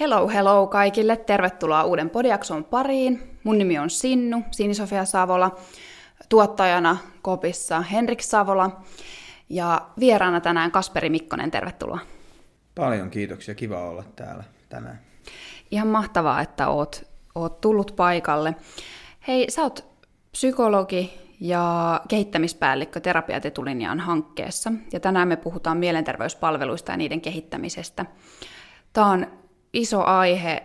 Hello, hello kaikille. Tervetuloa uuden podiakson pariin. Mun nimi on Sinnu, Sinisofia Savola. Tuottajana kopissa Henrik Savola. Ja vieraana tänään Kasperi Mikkonen, tervetuloa. Paljon kiitoksia, kiva olla täällä tänään. Ihan mahtavaa, että oot, oot tullut paikalle. Hei, sä oot psykologi ja kehittämispäällikkö Terapiat etulinjaan hankkeessa. Ja tänään me puhutaan mielenterveyspalveluista ja niiden kehittämisestä. Tämä on iso aihe.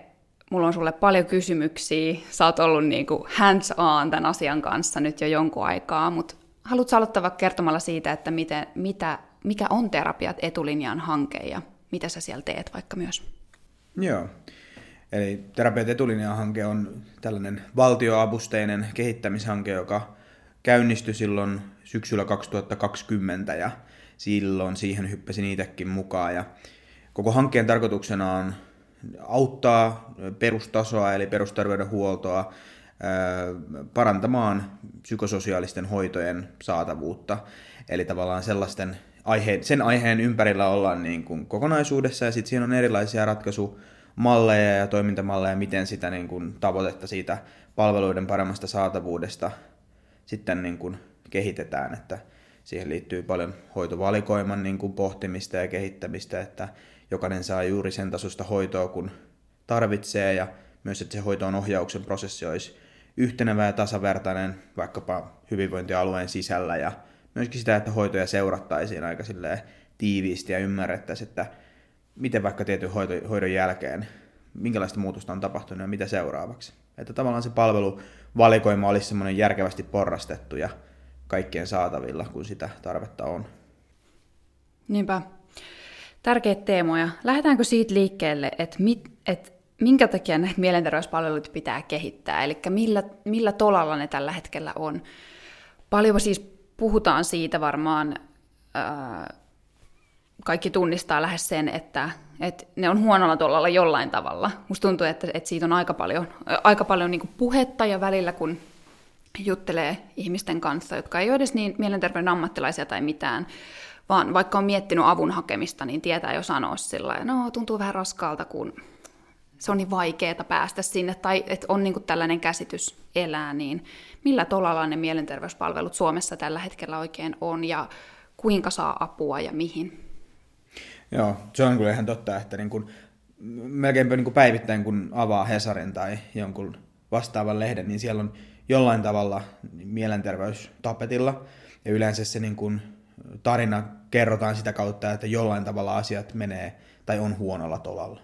Mulla on sulle paljon kysymyksiä. Sä oot ollut niin kuin hands on tämän asian kanssa nyt jo jonkun aikaa, mutta haluatko aloittaa kertomalla siitä, että miten, mitä, mikä on Terapiat etulinjaan hanke ja mitä sä siellä teet vaikka myös? Joo. Eli Terapiat etulinjaan hanke on tällainen valtioavusteinen kehittämishanke, joka käynnistyi silloin syksyllä 2020 ja silloin siihen hyppäsin itsekin mukaan. Ja koko hankkeen tarkoituksena on auttaa perustasoa eli perusterveydenhuoltoa parantamaan psykososiaalisten hoitojen saatavuutta. Eli tavallaan sellaisten aihe, sen aiheen ympärillä ollaan niin kuin kokonaisuudessa ja sitten siinä on erilaisia ratkaisumalleja ja toimintamalleja, miten sitä niin kuin tavoitetta siitä palveluiden paremmasta saatavuudesta sitten niin kuin kehitetään, että siihen liittyy paljon hoitovalikoiman niin kuin pohtimista ja kehittämistä, että jokainen saa juuri sen tasosta hoitoa, kun tarvitsee, ja myös, että se hoitoon ohjauksen prosessi olisi yhtenevä ja tasavertainen vaikkapa hyvinvointialueen sisällä, ja myöskin sitä, että hoitoja seurattaisiin aika tiiviisti ja ymmärrettäisiin, että miten vaikka tietyn hoidon jälkeen, minkälaista muutosta on tapahtunut ja mitä seuraavaksi. Että tavallaan se palveluvalikoima olisi semmoinen järkevästi porrastettu ja kaikkien saatavilla, kun sitä tarvetta on. Niinpä. Tärkeitä teemoja. Lähdetäänkö siitä liikkeelle, että, mit, että minkä takia näitä mielenterveyspalveluita pitää kehittää, eli millä, millä tolalla ne tällä hetkellä on. Paljon siis puhutaan siitä varmaan, ää, kaikki tunnistaa lähes sen, että, että ne on huonolla tolalla jollain tavalla. Musta tuntuu, että, että siitä on aika paljon, aika paljon niin puhetta ja välillä, kun juttelee ihmisten kanssa, jotka ei ole edes niin mielenterveyden ammattilaisia tai mitään, vaan vaikka on miettinyt avun hakemista, niin tietää jo sanoa sillä no tuntuu vähän raskaalta, kun se on niin vaikeaa päästä sinne, tai että on niin tällainen käsitys elää, niin millä tolalla ne mielenterveyspalvelut Suomessa tällä hetkellä oikein on, ja kuinka saa apua ja mihin? Joo, se on kyllä ihan totta, että niin kuin, melkeinpä niin kuin päivittäin kun avaa Hesarin tai jonkun vastaavan lehden, niin siellä on jollain tavalla mielenterveys tapetilla, ja yleensä se niin kuin tarina kerrotaan sitä kautta, että jollain tavalla asiat menee tai on huonolla tolalla.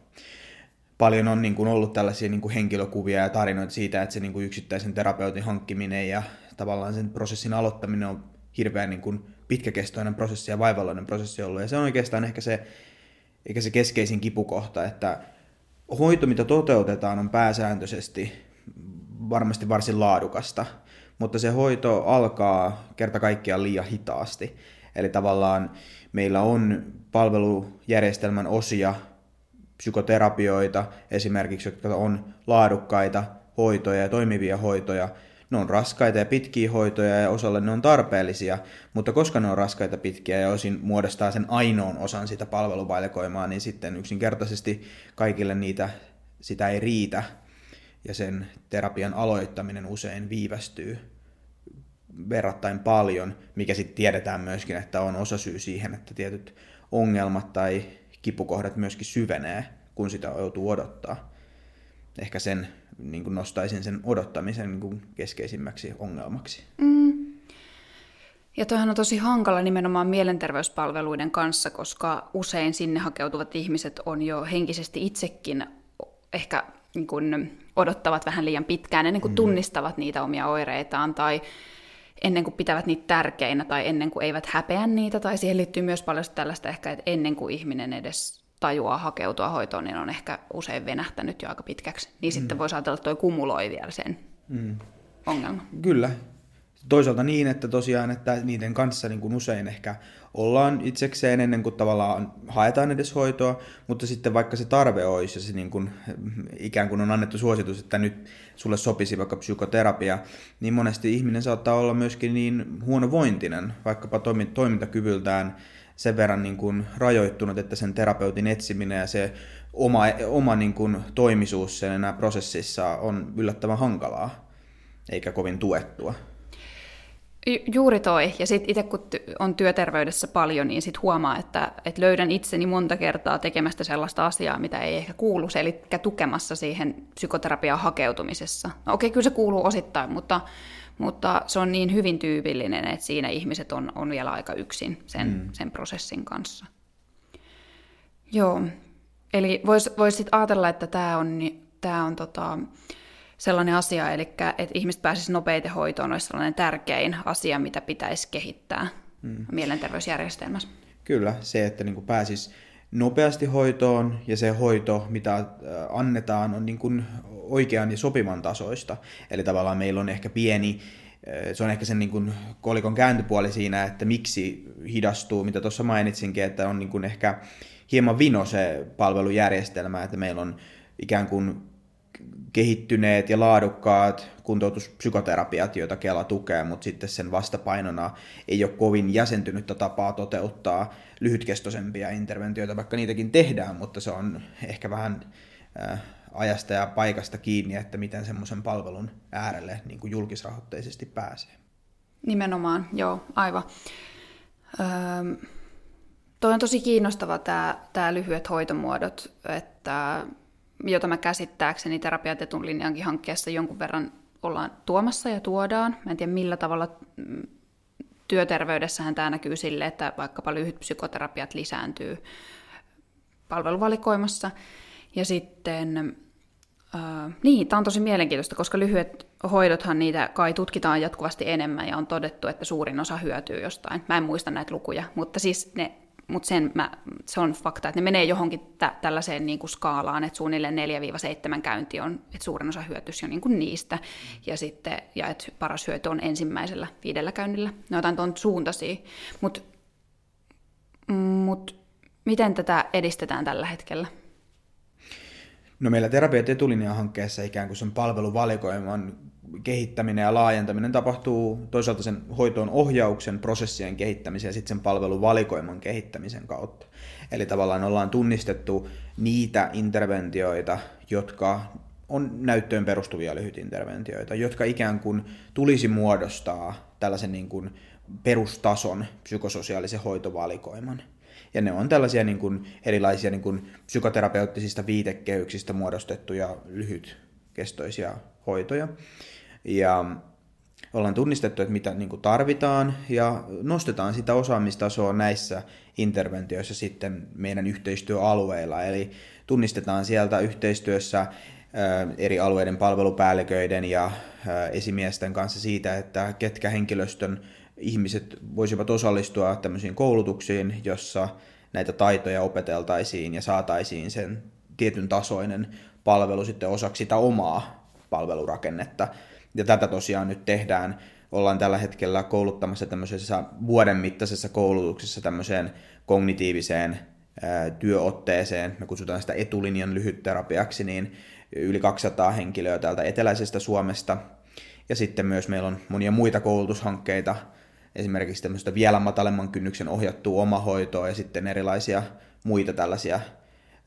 Paljon on niin kuin ollut tällaisia niin kuin henkilökuvia ja tarinoita siitä, että se niin kuin yksittäisen terapeutin hankkiminen ja tavallaan sen prosessin aloittaminen on hirveän niin kuin pitkäkestoinen prosessi ja vaivalloinen prosessi ollut. Ja se on oikeastaan ehkä se, eikä se keskeisin kipukohta, että hoito, mitä toteutetaan, on pääsääntöisesti varmasti varsin laadukasta, mutta se hoito alkaa kerta kaikkiaan liian hitaasti. Eli tavallaan meillä on palvelujärjestelmän osia, psykoterapioita esimerkiksi, jotka on laadukkaita hoitoja ja toimivia hoitoja. Ne on raskaita ja pitkiä hoitoja ja osalle ne on tarpeellisia, mutta koska ne on raskaita pitkiä ja osin muodostaa sen ainoan osan sitä palveluvalikoimaa, niin sitten yksinkertaisesti kaikille niitä sitä ei riitä ja sen terapian aloittaminen usein viivästyy verrattain paljon, mikä sitten tiedetään myöskin, että on osa syy siihen, että tietyt ongelmat tai kipukohdat myöskin syvenee, kun sitä joutuu odottaa. Ehkä sen niin kuin nostaisin sen odottamisen niin kuin keskeisimmäksi ongelmaksi. Mm. Ja toihan on tosi hankala nimenomaan mielenterveyspalveluiden kanssa, koska usein sinne hakeutuvat ihmiset on jo henkisesti itsekin ehkä niin kuin odottavat vähän liian pitkään ennen kuin mm. tunnistavat niitä omia oireitaan tai ennen kuin pitävät niitä tärkeinä tai ennen kuin eivät häpeä niitä, tai siihen liittyy myös paljon tällaista ehkä, että ennen kuin ihminen edes tajuaa hakeutua hoitoon, niin on ehkä usein venähtänyt jo aika pitkäksi. Niin mm. sitten voisi ajatella, että toi kumuloi vielä sen mm. ongelman. Kyllä. Toisaalta niin, että tosiaan, että niiden kanssa niin kuin usein ehkä ollaan itsekseen ennen kuin tavallaan haetaan edes hoitoa, mutta sitten vaikka se tarve olisi ja se niin kuin, ikään kuin on annettu suositus, että nyt sulle sopisi vaikka psykoterapia, niin monesti ihminen saattaa olla myöskin niin huonovointinen, vaikkapa toimintakyvyltään sen verran niin kuin rajoittunut, että sen terapeutin etsiminen ja se oma, oma niin kuin toimisuus sen prosessissa on yllättävän hankalaa, eikä kovin tuettua. Juuri toi. Ja sitten itse kun on työterveydessä paljon, niin sitten huomaa, että, että löydän itseni monta kertaa tekemästä sellaista asiaa, mitä ei ehkä kuulu, eli tukemassa siihen psykoterapiaan hakeutumisessa. No okei, kyllä se kuuluu osittain, mutta, mutta se on niin hyvin tyypillinen, että siinä ihmiset on, on vielä aika yksin sen, mm. sen prosessin kanssa. Joo, eli voisi vois sitten ajatella, että tämä on, tää on tota, sellainen asia, eli että ihmiset pääsisivät nopeiten hoitoon, olisi sellainen tärkein asia, mitä pitäisi kehittää mm. mielenterveysjärjestelmässä. Kyllä, se, että niin pääsisi nopeasti hoitoon ja se hoito, mitä äh, annetaan, on niin kuin oikean ja sopivan tasoista. Eli tavallaan meillä on ehkä pieni, äh, se on ehkä sen niin kuin kolikon kääntöpuoli siinä, että miksi hidastuu, mitä tuossa mainitsinkin, että on niin kuin ehkä hieman vino se palvelujärjestelmä, että meillä on ikään kuin kehittyneet ja laadukkaat kuntoutuspsykoterapiat, joita Kela tukee, mutta sitten sen vastapainona ei ole kovin jäsentynyttä tapaa toteuttaa lyhytkestoisempia interventioita, vaikka niitäkin tehdään, mutta se on ehkä vähän äh, ajasta ja paikasta kiinni, että miten semmoisen palvelun äärelle niin kuin julkisrahoitteisesti pääsee. Nimenomaan, joo, aivan. Öö, toi on tosi kiinnostava tämä, lyhyet hoitomuodot, että jota mä käsittääkseni terapiatetun linjankin hankkeessa jonkun verran ollaan tuomassa ja tuodaan. Mä en tiedä millä tavalla mm, työterveydessähän tämä näkyy sille, että vaikkapa lyhyt psykoterapiat lisääntyy palveluvalikoimassa. Ja sitten, äh, niin, tämä on tosi mielenkiintoista, koska lyhyet hoidothan niitä kai tutkitaan jatkuvasti enemmän ja on todettu, että suurin osa hyötyy jostain. Mä en muista näitä lukuja, mutta siis ne mutta sen mä, se on fakta, että ne menee johonkin tä- tällaiseen niin kuin skaalaan, että suunnilleen 4-7 käynti on, että suurin osa hyötyisi jo niin kuin niistä, ja, sitten, ja että paras hyöty on ensimmäisellä viidellä käynnillä. Ne on jotain tuon suuntaisia. Mutta mut, miten tätä edistetään tällä hetkellä? No meillä terapiat etulinja-hankkeessa ikään kuin sen palveluvalikoiman kehittäminen ja laajentaminen tapahtuu toisaalta sen hoitoon ohjauksen prosessien kehittämisen ja sitten sen palveluvalikoiman kehittämisen kautta. Eli tavallaan ollaan tunnistettu niitä interventioita, jotka on näyttöön perustuvia lyhytinterventioita, jotka ikään kuin tulisi muodostaa tällaisen niin kuin perustason psykososiaalisen hoitovalikoiman. Ja ne on tällaisia niin kuin erilaisia niin kuin psykoterapeuttisista viitekehyksistä muodostettuja lyhytkestoisia hoitoja. Ja ollaan tunnistettu, että mitä niin kuin tarvitaan ja nostetaan sitä osaamistasoa näissä interventioissa sitten meidän yhteistyöalueilla. Eli tunnistetaan sieltä yhteistyössä eri alueiden palvelupäälliköiden ja esimiesten kanssa siitä, että ketkä henkilöstön ihmiset voisivat osallistua tämmöisiin koulutuksiin, jossa näitä taitoja opeteltaisiin ja saataisiin sen tietyn tasoinen palvelu sitten osaksi sitä omaa palvelurakennetta. Ja tätä tosiaan nyt tehdään. Ollaan tällä hetkellä kouluttamassa tämmöisessä vuoden mittaisessa koulutuksessa tämmöiseen kognitiiviseen työotteeseen, me kutsutaan sitä etulinjan lyhytterapiaksi, niin yli 200 henkilöä täältä eteläisestä Suomesta. Ja sitten myös meillä on monia muita koulutushankkeita, esimerkiksi tämmöistä vielä matalemman kynnyksen ohjattua omahoitoa ja sitten erilaisia muita tällaisia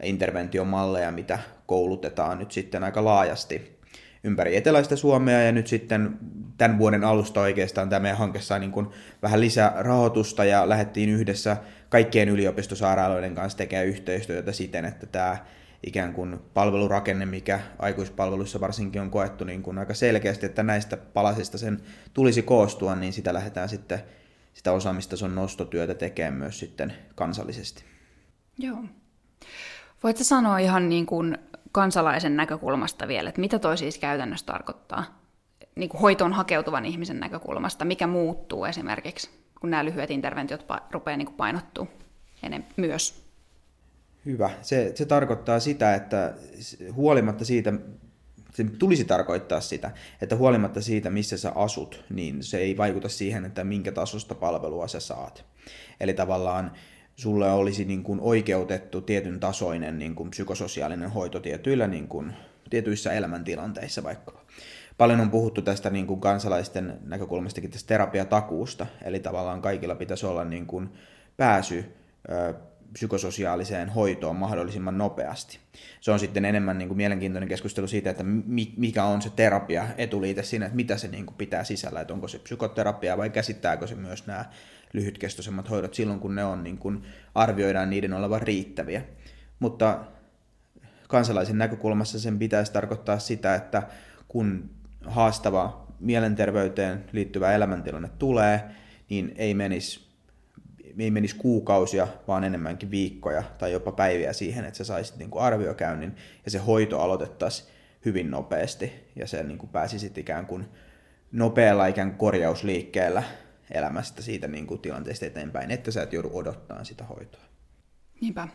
interventiomalleja, mitä koulutetaan nyt sitten aika laajasti ympäri eteläistä Suomea. Ja nyt sitten tämän vuoden alusta oikeastaan tämä meidän hanke sai niin vähän lisää rahoitusta ja lähdettiin yhdessä kaikkien yliopistosairaaloiden kanssa tekemään yhteistyötä siten, että tämä ikään kuin palvelurakenne, mikä aikuispalveluissa varsinkin on koettu niin kuin aika selkeästi, että näistä palasista sen tulisi koostua, niin sitä lähdetään sitten sitä osaamistason nostotyötä tekemään myös sitten kansallisesti. Joo. Voitko sanoa ihan niin kuin kansalaisen näkökulmasta vielä, että mitä toi siis käytännössä tarkoittaa niin kuin hoitoon hakeutuvan ihmisen näkökulmasta, mikä muuttuu esimerkiksi, kun nämä lyhyet interventiot rupeaa niin painottuu enemmän myös? Hyvä. Se, se tarkoittaa sitä, että huolimatta siitä, se tulisi tarkoittaa sitä, että huolimatta siitä, missä sä asut, niin se ei vaikuta siihen, että minkä tasosta palvelua sä saat. Eli tavallaan sulle olisi niin kuin oikeutettu tietyn tasoinen niin kuin psykososiaalinen hoito tietyillä, niin kuin, tietyissä elämäntilanteissa vaikka. Paljon on puhuttu tästä niin kuin kansalaisten näkökulmastakin tästä terapiatakuusta, eli tavallaan kaikilla pitäisi olla niin kuin pääsy psykososiaaliseen hoitoon mahdollisimman nopeasti. Se on sitten enemmän niin kuin mielenkiintoinen keskustelu siitä, että mikä on se terapia etuliite siinä, että mitä se niin kuin pitää sisällä, että onko se psykoterapia vai käsittääkö se myös nämä lyhytkestoisemmat hoidot silloin, kun ne on, niin kuin arvioidaan niiden olevan riittäviä. Mutta kansalaisen näkökulmassa sen pitäisi tarkoittaa sitä, että kun haastava mielenterveyteen liittyvä elämäntilanne tulee, niin ei menisi ei menisi kuukausia, vaan enemmänkin viikkoja tai jopa päiviä siihen, että sä saisit niin kuin arviokäynnin ja se hoito aloitettaisiin hyvin nopeasti ja se niin kuin ikään kuin nopealla ikään kuin korjausliikkeellä elämästä siitä niin kuin tilanteesta eteenpäin, että sä et joudu odottaa sitä hoitoa. Niinpä.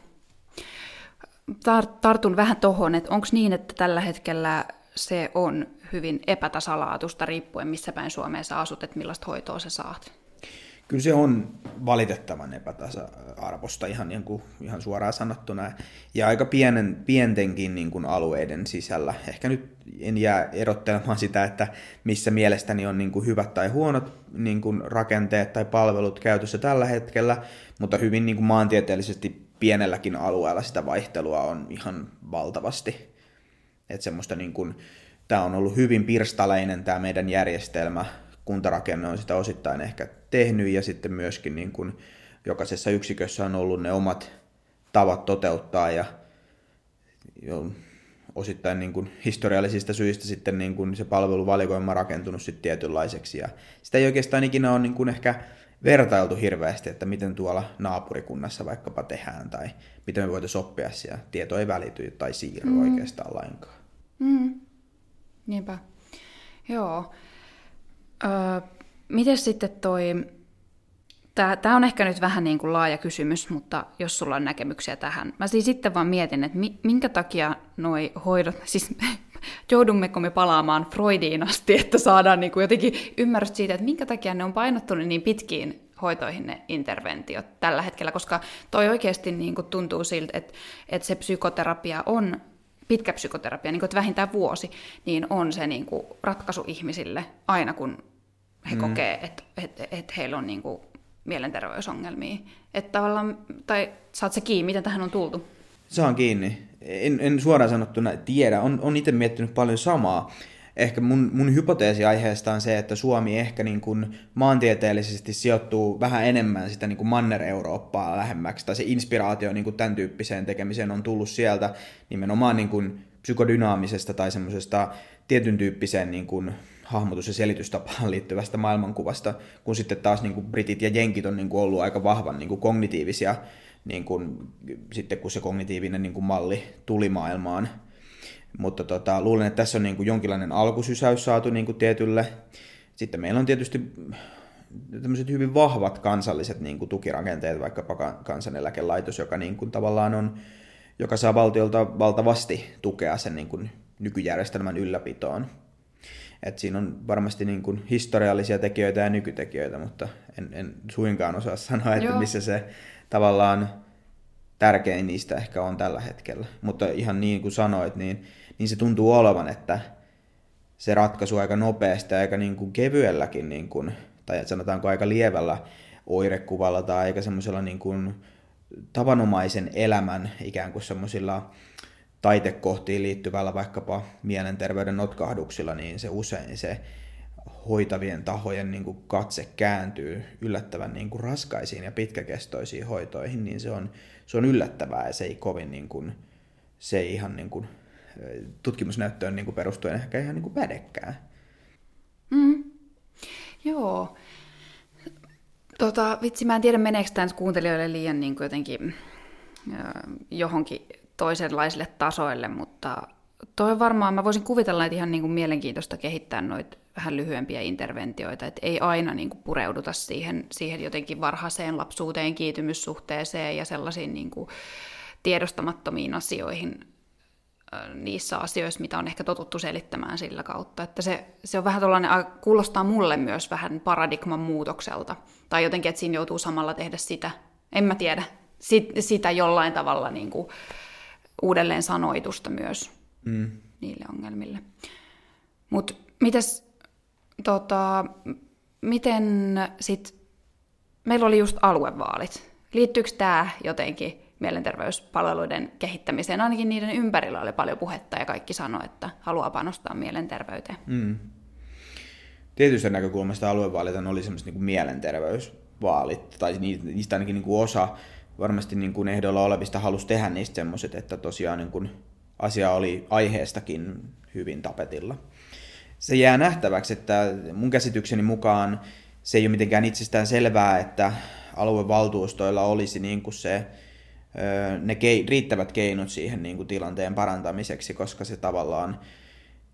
Tartun vähän tuohon, että onko niin, että tällä hetkellä se on hyvin epätasalaatusta riippuen missä päin Suomeen sä asut, että millaista hoitoa sä saat? Kyllä se on valitettavan epätasa-arvosta ihan, niin kuin, ihan suoraan sanottuna. Ja aika pienen, pientenkin niin kuin alueiden sisällä. Ehkä nyt en jää erottelemaan sitä, että missä mielestäni on niin kuin hyvät tai huonot niin kuin rakenteet tai palvelut käytössä tällä hetkellä, mutta hyvin niin kuin maantieteellisesti pienelläkin alueella sitä vaihtelua on ihan valtavasti. Että semmoista niin kuin, tämä on ollut hyvin pirstaleinen tämä meidän järjestelmä, kuntarakenne on sitä osittain ehkä tehnyt ja sitten myöskin niin kuin jokaisessa yksikössä on ollut ne omat tavat toteuttaa ja jo osittain niin kuin historiallisista syistä sitten niin kuin se palveluvalikoima rakentunut sitten tietynlaiseksi ja sitä ei oikeastaan ikinä ole niin kuin ehkä vertailtu hirveästi, että miten tuolla naapurikunnassa vaikkapa tehdään tai miten me voitaisiin oppia siellä. Tieto ei välity tai siirry mm. oikeastaan lainkaan. Mm. Niinpä. Joo. Öö, miten sitten toi, tämä on ehkä nyt vähän niin kuin laaja kysymys, mutta jos sulla on näkemyksiä tähän. Mä siis sitten vaan mietin, että minkä takia noi hoidot, siis joudummeko me palaamaan Freudiin asti, että saadaan niin kuin jotenkin ymmärrys siitä, että minkä takia ne on painottunut niin pitkiin hoitoihin ne interventiot tällä hetkellä, koska toi oikeasti niin kuin tuntuu siltä, että, että se psykoterapia on pitkä psykoterapia, niin kuin, että vähintään vuosi, niin on se niin kuin ratkaisu ihmisille aina, kun he mm. kokee, että, että, että heillä on niin kuin mielenterveysongelmia. Että tavallaan, tai saat se kiinni, miten tähän on tultu? Saan kiinni. En, en suoraan sanottuna tiedä. On, on itse miettinyt paljon samaa. Ehkä mun, mun hypoteesi aiheesta on se, että Suomi ehkä niin kuin maantieteellisesti sijoittuu vähän enemmän sitä niin kuin Manner-Eurooppaa lähemmäksi, tai se inspiraatio niin kuin tämän tyyppiseen tekemiseen on tullut sieltä nimenomaan niin kuin psykodynaamisesta tai semmoisesta tietyn tyyppiseen niin kuin hahmotus- ja selitystapaan liittyvästä maailmankuvasta, kun sitten taas niin kuin britit ja jenkit on niin kuin ollut aika vahvan niin kuin kognitiivisia, niin kuin, sitten kun se kognitiivinen niin kuin malli tuli maailmaan. Mutta tota, luulen, että tässä on niin kuin jonkinlainen alkusysäys saatu niin kuin tietylle. Sitten meillä on tietysti tämmöiset hyvin vahvat kansalliset niin kuin tukirakenteet, vaikkapa kansaneläkelaitos, joka niin kuin tavallaan on, joka saa valtiolta valtavasti tukea sen niin kuin nykyjärjestelmän ylläpitoon. Et siinä on varmasti niin kuin historiallisia tekijöitä ja nykytekijöitä, mutta en, en suinkaan osaa sanoa, että Joo. missä se tavallaan tärkein niistä ehkä on tällä hetkellä. Mutta ihan niin kuin sanoit, niin, niin se tuntuu olevan, että se ratkaisu aika nopeasti ja aika niin kuin kevyelläkin, niin kuin, tai sanotaanko aika lievällä oirekuvalla tai aika semmoisella niin kuin tavanomaisen elämän ikään kuin semmoisilla taitekohtiin liittyvällä vaikkapa mielenterveyden notkahduksilla, niin se usein se hoitavien tahojen niin kuin katse kääntyy yllättävän niin kuin raskaisiin ja pitkäkestoisiin hoitoihin, niin se on, se on yllättävää ja se ei kovin niin kuin, se ei ihan niin kuin, tutkimusnäyttöön niin kuin perustuen ehkä ihan niin kuin. Mm. Joo. Tota, vitsi, mä en tiedä meneekö tämä kuuntelijoille liian niin kuin jotenkin johonkin toisenlaisille tasoille, mutta toi varmaan, mä voisin kuvitella, että ihan niin kuin mielenkiintoista kehittää noita vähän lyhyempiä interventioita, että ei aina niin kuin pureuduta siihen, siihen jotenkin varhaiseen lapsuuteen, kiitymyssuhteeseen ja sellaisiin niin kuin tiedostamattomiin asioihin niissä asioissa, mitä on ehkä totuttu selittämään sillä kautta. Että se, se on vähän tuollainen, kuulostaa mulle myös vähän paradigman muutokselta. Tai jotenkin, että siinä joutuu samalla tehdä sitä, en mä tiedä, sit, sitä jollain tavalla niin kuin, uudelleen sanoitusta myös mm. niille ongelmille. Mutta mites, tota, miten sit, meillä oli just aluevaalit Liittyykö tämä jotenkin mielenterveyspalveluiden kehittämiseen? Ainakin niiden ympärillä oli paljon puhetta ja kaikki sanoi, että haluaa panostaa mielenterveyteen. Mm. Tietystä näkökulmasta aluevaalit oli semmoista niin mielenterveysvaalit, tai niistä ainakin niin kuin osa varmasti niin kuin ehdolla olevista halusi tehdä niistä semmoiset, että tosiaan niin kuin asia oli aiheestakin hyvin tapetilla. Se jää nähtäväksi, että mun käsitykseni mukaan se ei ole mitenkään itsestään selvää, että aluevaltuustoilla olisi niin kuin se, ne kei, riittävät keinot siihen niin kuin tilanteen parantamiseksi, koska se tavallaan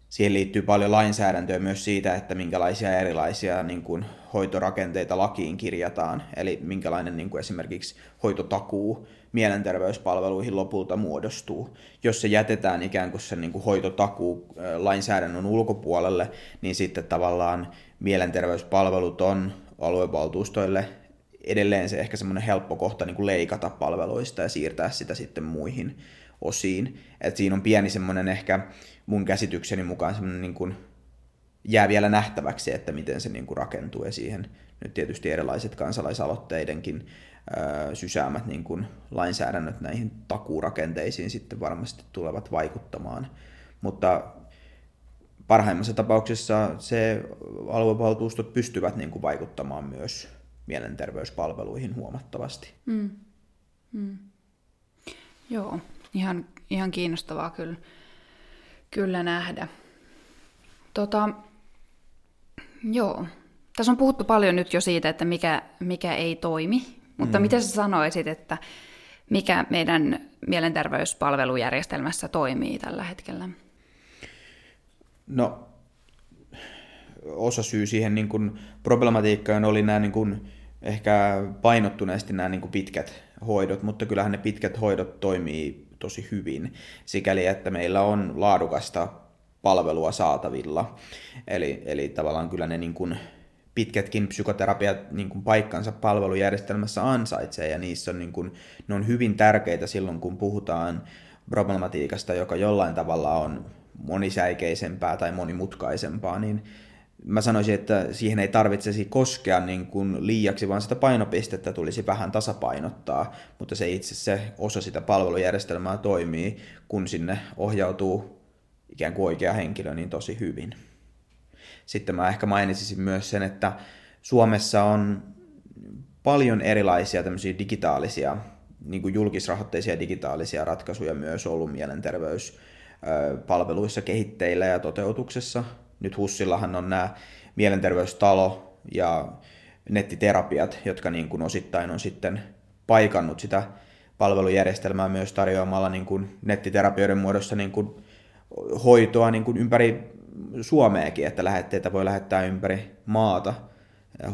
siihen liittyy paljon lainsäädäntöä myös siitä, että minkälaisia erilaisia niin kuin, hoitorakenteita lakiin kirjataan, eli minkälainen niin kuin esimerkiksi hoitotakuu mielenterveyspalveluihin lopulta muodostuu. Jos se jätetään ikään kuin sen niin kuin hoitotakuu lainsäädännön ulkopuolelle, niin sitten tavallaan mielenterveyspalvelut on aluevaltuustoille edelleen se ehkä semmoinen helppo kohta niin kuin leikata palveluista ja siirtää sitä sitten muihin osiin. Et siinä on pieni semmoinen ehkä mun käsitykseni mukaan semmoinen niin kuin jää vielä nähtäväksi, että miten se niin kuin rakentuu ja siihen nyt tietysti erilaiset kansalaisaloitteidenkin ö, sysäämät niin kuin lainsäädännöt näihin takuurakenteisiin sitten varmasti tulevat vaikuttamaan. Mutta parhaimmassa tapauksessa se aluevaltuustot pystyvät niin kuin vaikuttamaan myös mielenterveyspalveluihin huomattavasti. Mm. Mm. Joo, ihan, ihan kiinnostavaa kyllä, kyllä nähdä. Tota, joo, tässä on puhuttu paljon nyt jo siitä, että mikä, mikä ei toimi, mutta mm. mitä sä sanoisit, että mikä meidän mielenterveyspalvelujärjestelmässä toimii tällä hetkellä? No, osa syy siihen niin kuin problematiikkaan oli nämä niin kuin, ehkä painottuneesti nämä niin kuin pitkät hoidot, mutta kyllähän ne pitkät hoidot toimii tosi hyvin, sikäli että meillä on laadukasta palvelua saatavilla. Eli, eli tavallaan kyllä ne niin kuin pitkätkin psykoterapiat niin kuin paikkansa palvelujärjestelmässä ansaitsee, ja niissä on, niin kuin, ne on hyvin tärkeitä silloin, kun puhutaan problematiikasta, joka jollain tavalla on monisäikeisempää tai monimutkaisempaa, niin mä sanoisin, että siihen ei tarvitsisi koskea niin kuin liiaksi, vaan sitä painopistettä tulisi vähän tasapainottaa, mutta se itse se osa sitä palvelujärjestelmää toimii, kun sinne ohjautuu ikään kuin oikea henkilö niin tosi hyvin. Sitten mä ehkä mainitsisin myös sen, että Suomessa on paljon erilaisia tämmöisiä digitaalisia, niin kuin julkisrahoitteisia digitaalisia ratkaisuja myös ollut mielenterveyspalveluissa kehitteillä ja toteutuksessa. Nyt Hussillahan on nämä mielenterveystalo ja nettiterapiat, jotka niin kuin osittain on sitten paikannut sitä palvelujärjestelmää myös tarjoamalla niin kuin nettiterapioiden muodossa niin kuin hoitoa niin kuin ympäri Suomeakin, että lähetteitä voi lähettää ympäri maata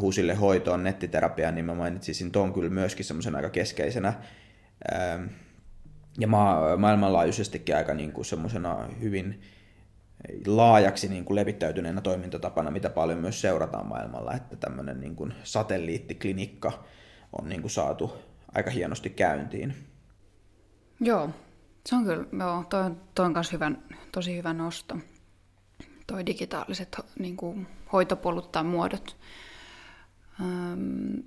HUSille hoitoon. Nettiterapiaan, niin mä mainitsisin ton kyllä myöskin semmoisen aika keskeisenä ja ma- maailmanlaajuisestikin aika niin kuin semmoisena hyvin laajaksi niin kuin levittäytyneenä toimintatapana, mitä paljon myös seurataan maailmalla, että tämmöinen niin kuin satelliittiklinikka on niin kuin saatu aika hienosti käyntiin. Joo, se on kyllä, joo, toi, toi on myös hyvä, tosi hyvä nosto. Toi digitaaliset niin kuin, hoitopolut tai muodot. Öm,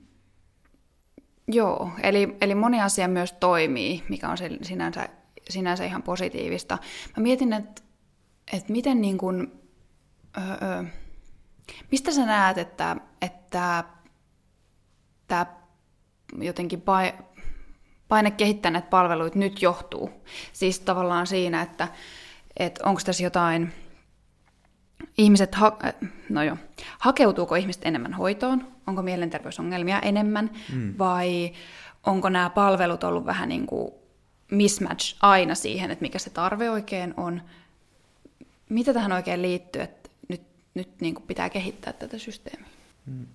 joo, eli, eli moni asia myös toimii, mikä on sinänsä, sinänsä ihan positiivista. Mä mietin, että että miten niin kuin, öö, mistä sä näet, että, että tämä jotenkin paine kehittää näitä palveluita nyt johtuu? Siis tavallaan siinä, että, että onko tässä jotain, ihmiset, ha- no jo, hakeutuuko ihmiset enemmän hoitoon? Onko mielenterveysongelmia enemmän? Mm. Vai onko nämä palvelut ollut vähän niin kuin mismatch aina siihen, että mikä se tarve oikein on? Mitä tähän oikein liittyy, että nyt, nyt niin kuin pitää kehittää tätä systeemiä? Hmm.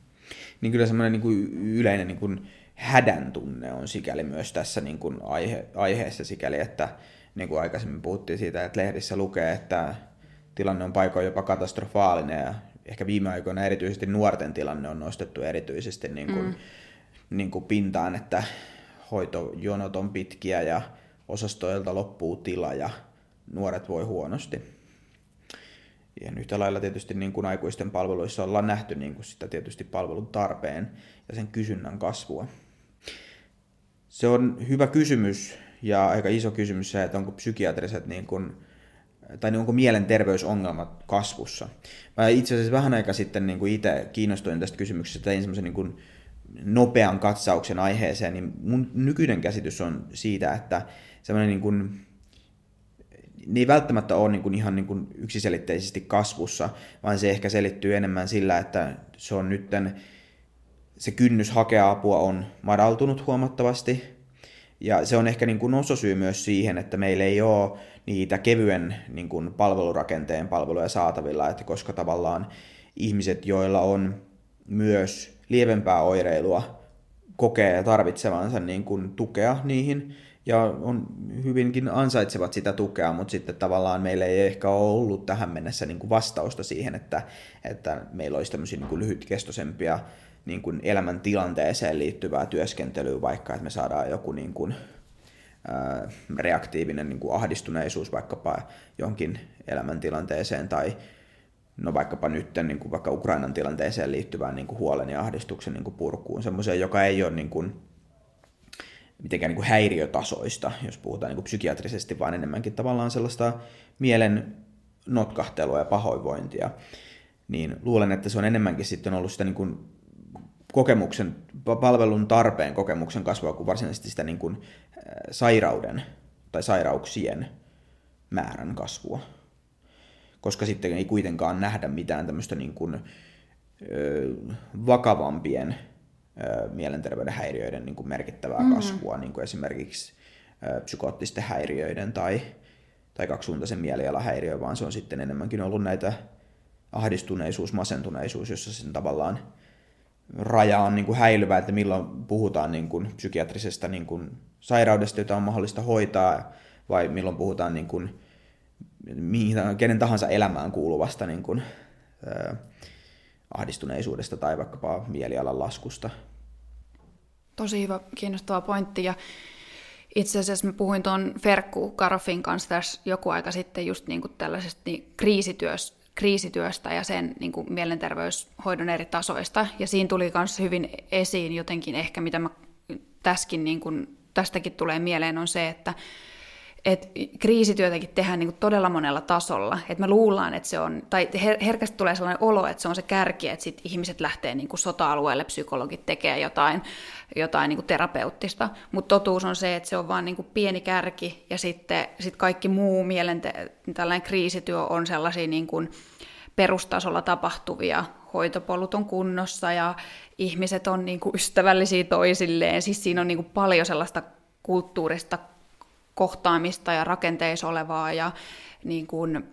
Niin kyllä semmoinen niin kuin yleinen niin kuin hädän tunne on sikäli myös tässä niin kuin aihe, aiheessa sikäli, että niin kuin aikaisemmin puhuttiin siitä, että lehdissä lukee, että tilanne on paikoin jopa katastrofaalinen ja ehkä viime aikoina erityisesti nuorten tilanne on nostettu erityisesti niin kuin, mm. niin kuin pintaan, että hoitojonot on pitkiä ja osastoilta loppuu tila ja nuoret voi huonosti ihan yhtä lailla tietysti niin kuin aikuisten palveluissa ollaan nähty niin kuin sitä tietysti palvelun tarpeen ja sen kysynnän kasvua. Se on hyvä kysymys ja aika iso kysymys se, että onko psykiatriset niin kuin, tai onko mielenterveysongelmat kasvussa. Mä itse asiassa vähän aika sitten niin kuin itse kiinnostuin tästä kysymyksestä, tein semmoisen niin kuin nopean katsauksen aiheeseen, niin mun nykyinen käsitys on siitä, että semmoinen niin kuin, ne ei välttämättä ole niin kuin ihan niin kuin yksiselitteisesti kasvussa, vaan se ehkä selittyy enemmän sillä, että se on nytten, se kynnys hakea apua on madaltunut huomattavasti, ja se on ehkä niin kuin osasyy myös siihen, että meillä ei ole niitä kevyen niin kuin palvelurakenteen palveluja saatavilla, että koska tavallaan ihmiset, joilla on myös lievempää oireilua, kokee tarvitsevansa niin kuin tukea niihin, ja on hyvinkin ansaitsevat sitä tukea, mutta sitten tavallaan meillä ei ehkä ole ollut tähän mennessä niin kuin vastausta siihen, että, että meillä olisi tämmöisiä niin kuin lyhytkestoisempia niin kuin elämäntilanteeseen liittyvää työskentelyä, vaikka että me saadaan joku niin kuin, ää, reaktiivinen niin kuin ahdistuneisuus vaikkapa johonkin elämäntilanteeseen tai no vaikkapa nyt niin kuin vaikka Ukrainan tilanteeseen liittyvään niin kuin huolen ja ahdistuksen niin kuin purkuun, semmoiseen, joka ei ole niin kuin, mitenkään niin häiriötasoista, jos puhutaan niin psykiatrisesti, vaan enemmänkin tavallaan sellaista mielen notkahtelua ja pahoinvointia, niin luulen, että se on enemmänkin sitten ollut sitä niin kuin kokemuksen, palvelun tarpeen kokemuksen kasvua kuin varsinaisesti sitä niin kuin sairauden tai sairauksien määrän kasvua. Koska sitten ei kuitenkaan nähdä mitään tämmöistä niin kuin, ö, vakavampien ö, mielenterveyden häiriöiden niin kuin merkittävää mm-hmm. kasvua, niin kuin esimerkiksi psykoottisten häiriöiden tai, tai kaksisuuntaisen mielialahäiriö, vaan se on sitten enemmänkin ollut näitä ahdistuneisuus, masentuneisuus, jossa sen tavallaan raja on niin kuin häilyvä, että milloin puhutaan niin kuin psykiatrisesta niin kuin sairaudesta, jota on mahdollista hoitaa, vai milloin puhutaan niin kuin, mihin, kenen tahansa elämään kuuluvasta niin kuin, ahdistuneisuudesta tai vaikkapa mielialan laskusta. Tosi hyvä, kiinnostava pointti. Ja itse asiassa mä puhuin tuon Ferkku Karofin kanssa tässä joku aika sitten just niin kuin tällaisesta niin kriisityöstä, kriisityöstä ja sen niin kuin mielenterveyshoidon eri tasoista. Ja siinä tuli myös hyvin esiin jotenkin ehkä, mitä mä täskin, niin kuin, tästäkin tulee mieleen, on se, että et kriisityötäkin tehdään niin kuin todella monella tasolla. Et me luullaan, että se on, tai her- herkästi tulee sellainen olo, että se on se kärki, että sit ihmiset lähtee niin kuin sota-alueelle, psykologit tekee jotain, jotain niin kuin terapeuttista. Mutta totuus on se, että se on vain niin pieni kärki, ja sitten sit kaikki muu mielente- tällainen kriisityö on sellaisia niin kuin perustasolla tapahtuvia. Hoitopolut on kunnossa ja ihmiset on niin kuin ystävällisiä toisilleen. Siis siinä on niin kuin paljon sellaista kulttuurista kohtaamista ja rakenteissa olevaa ja niin kuin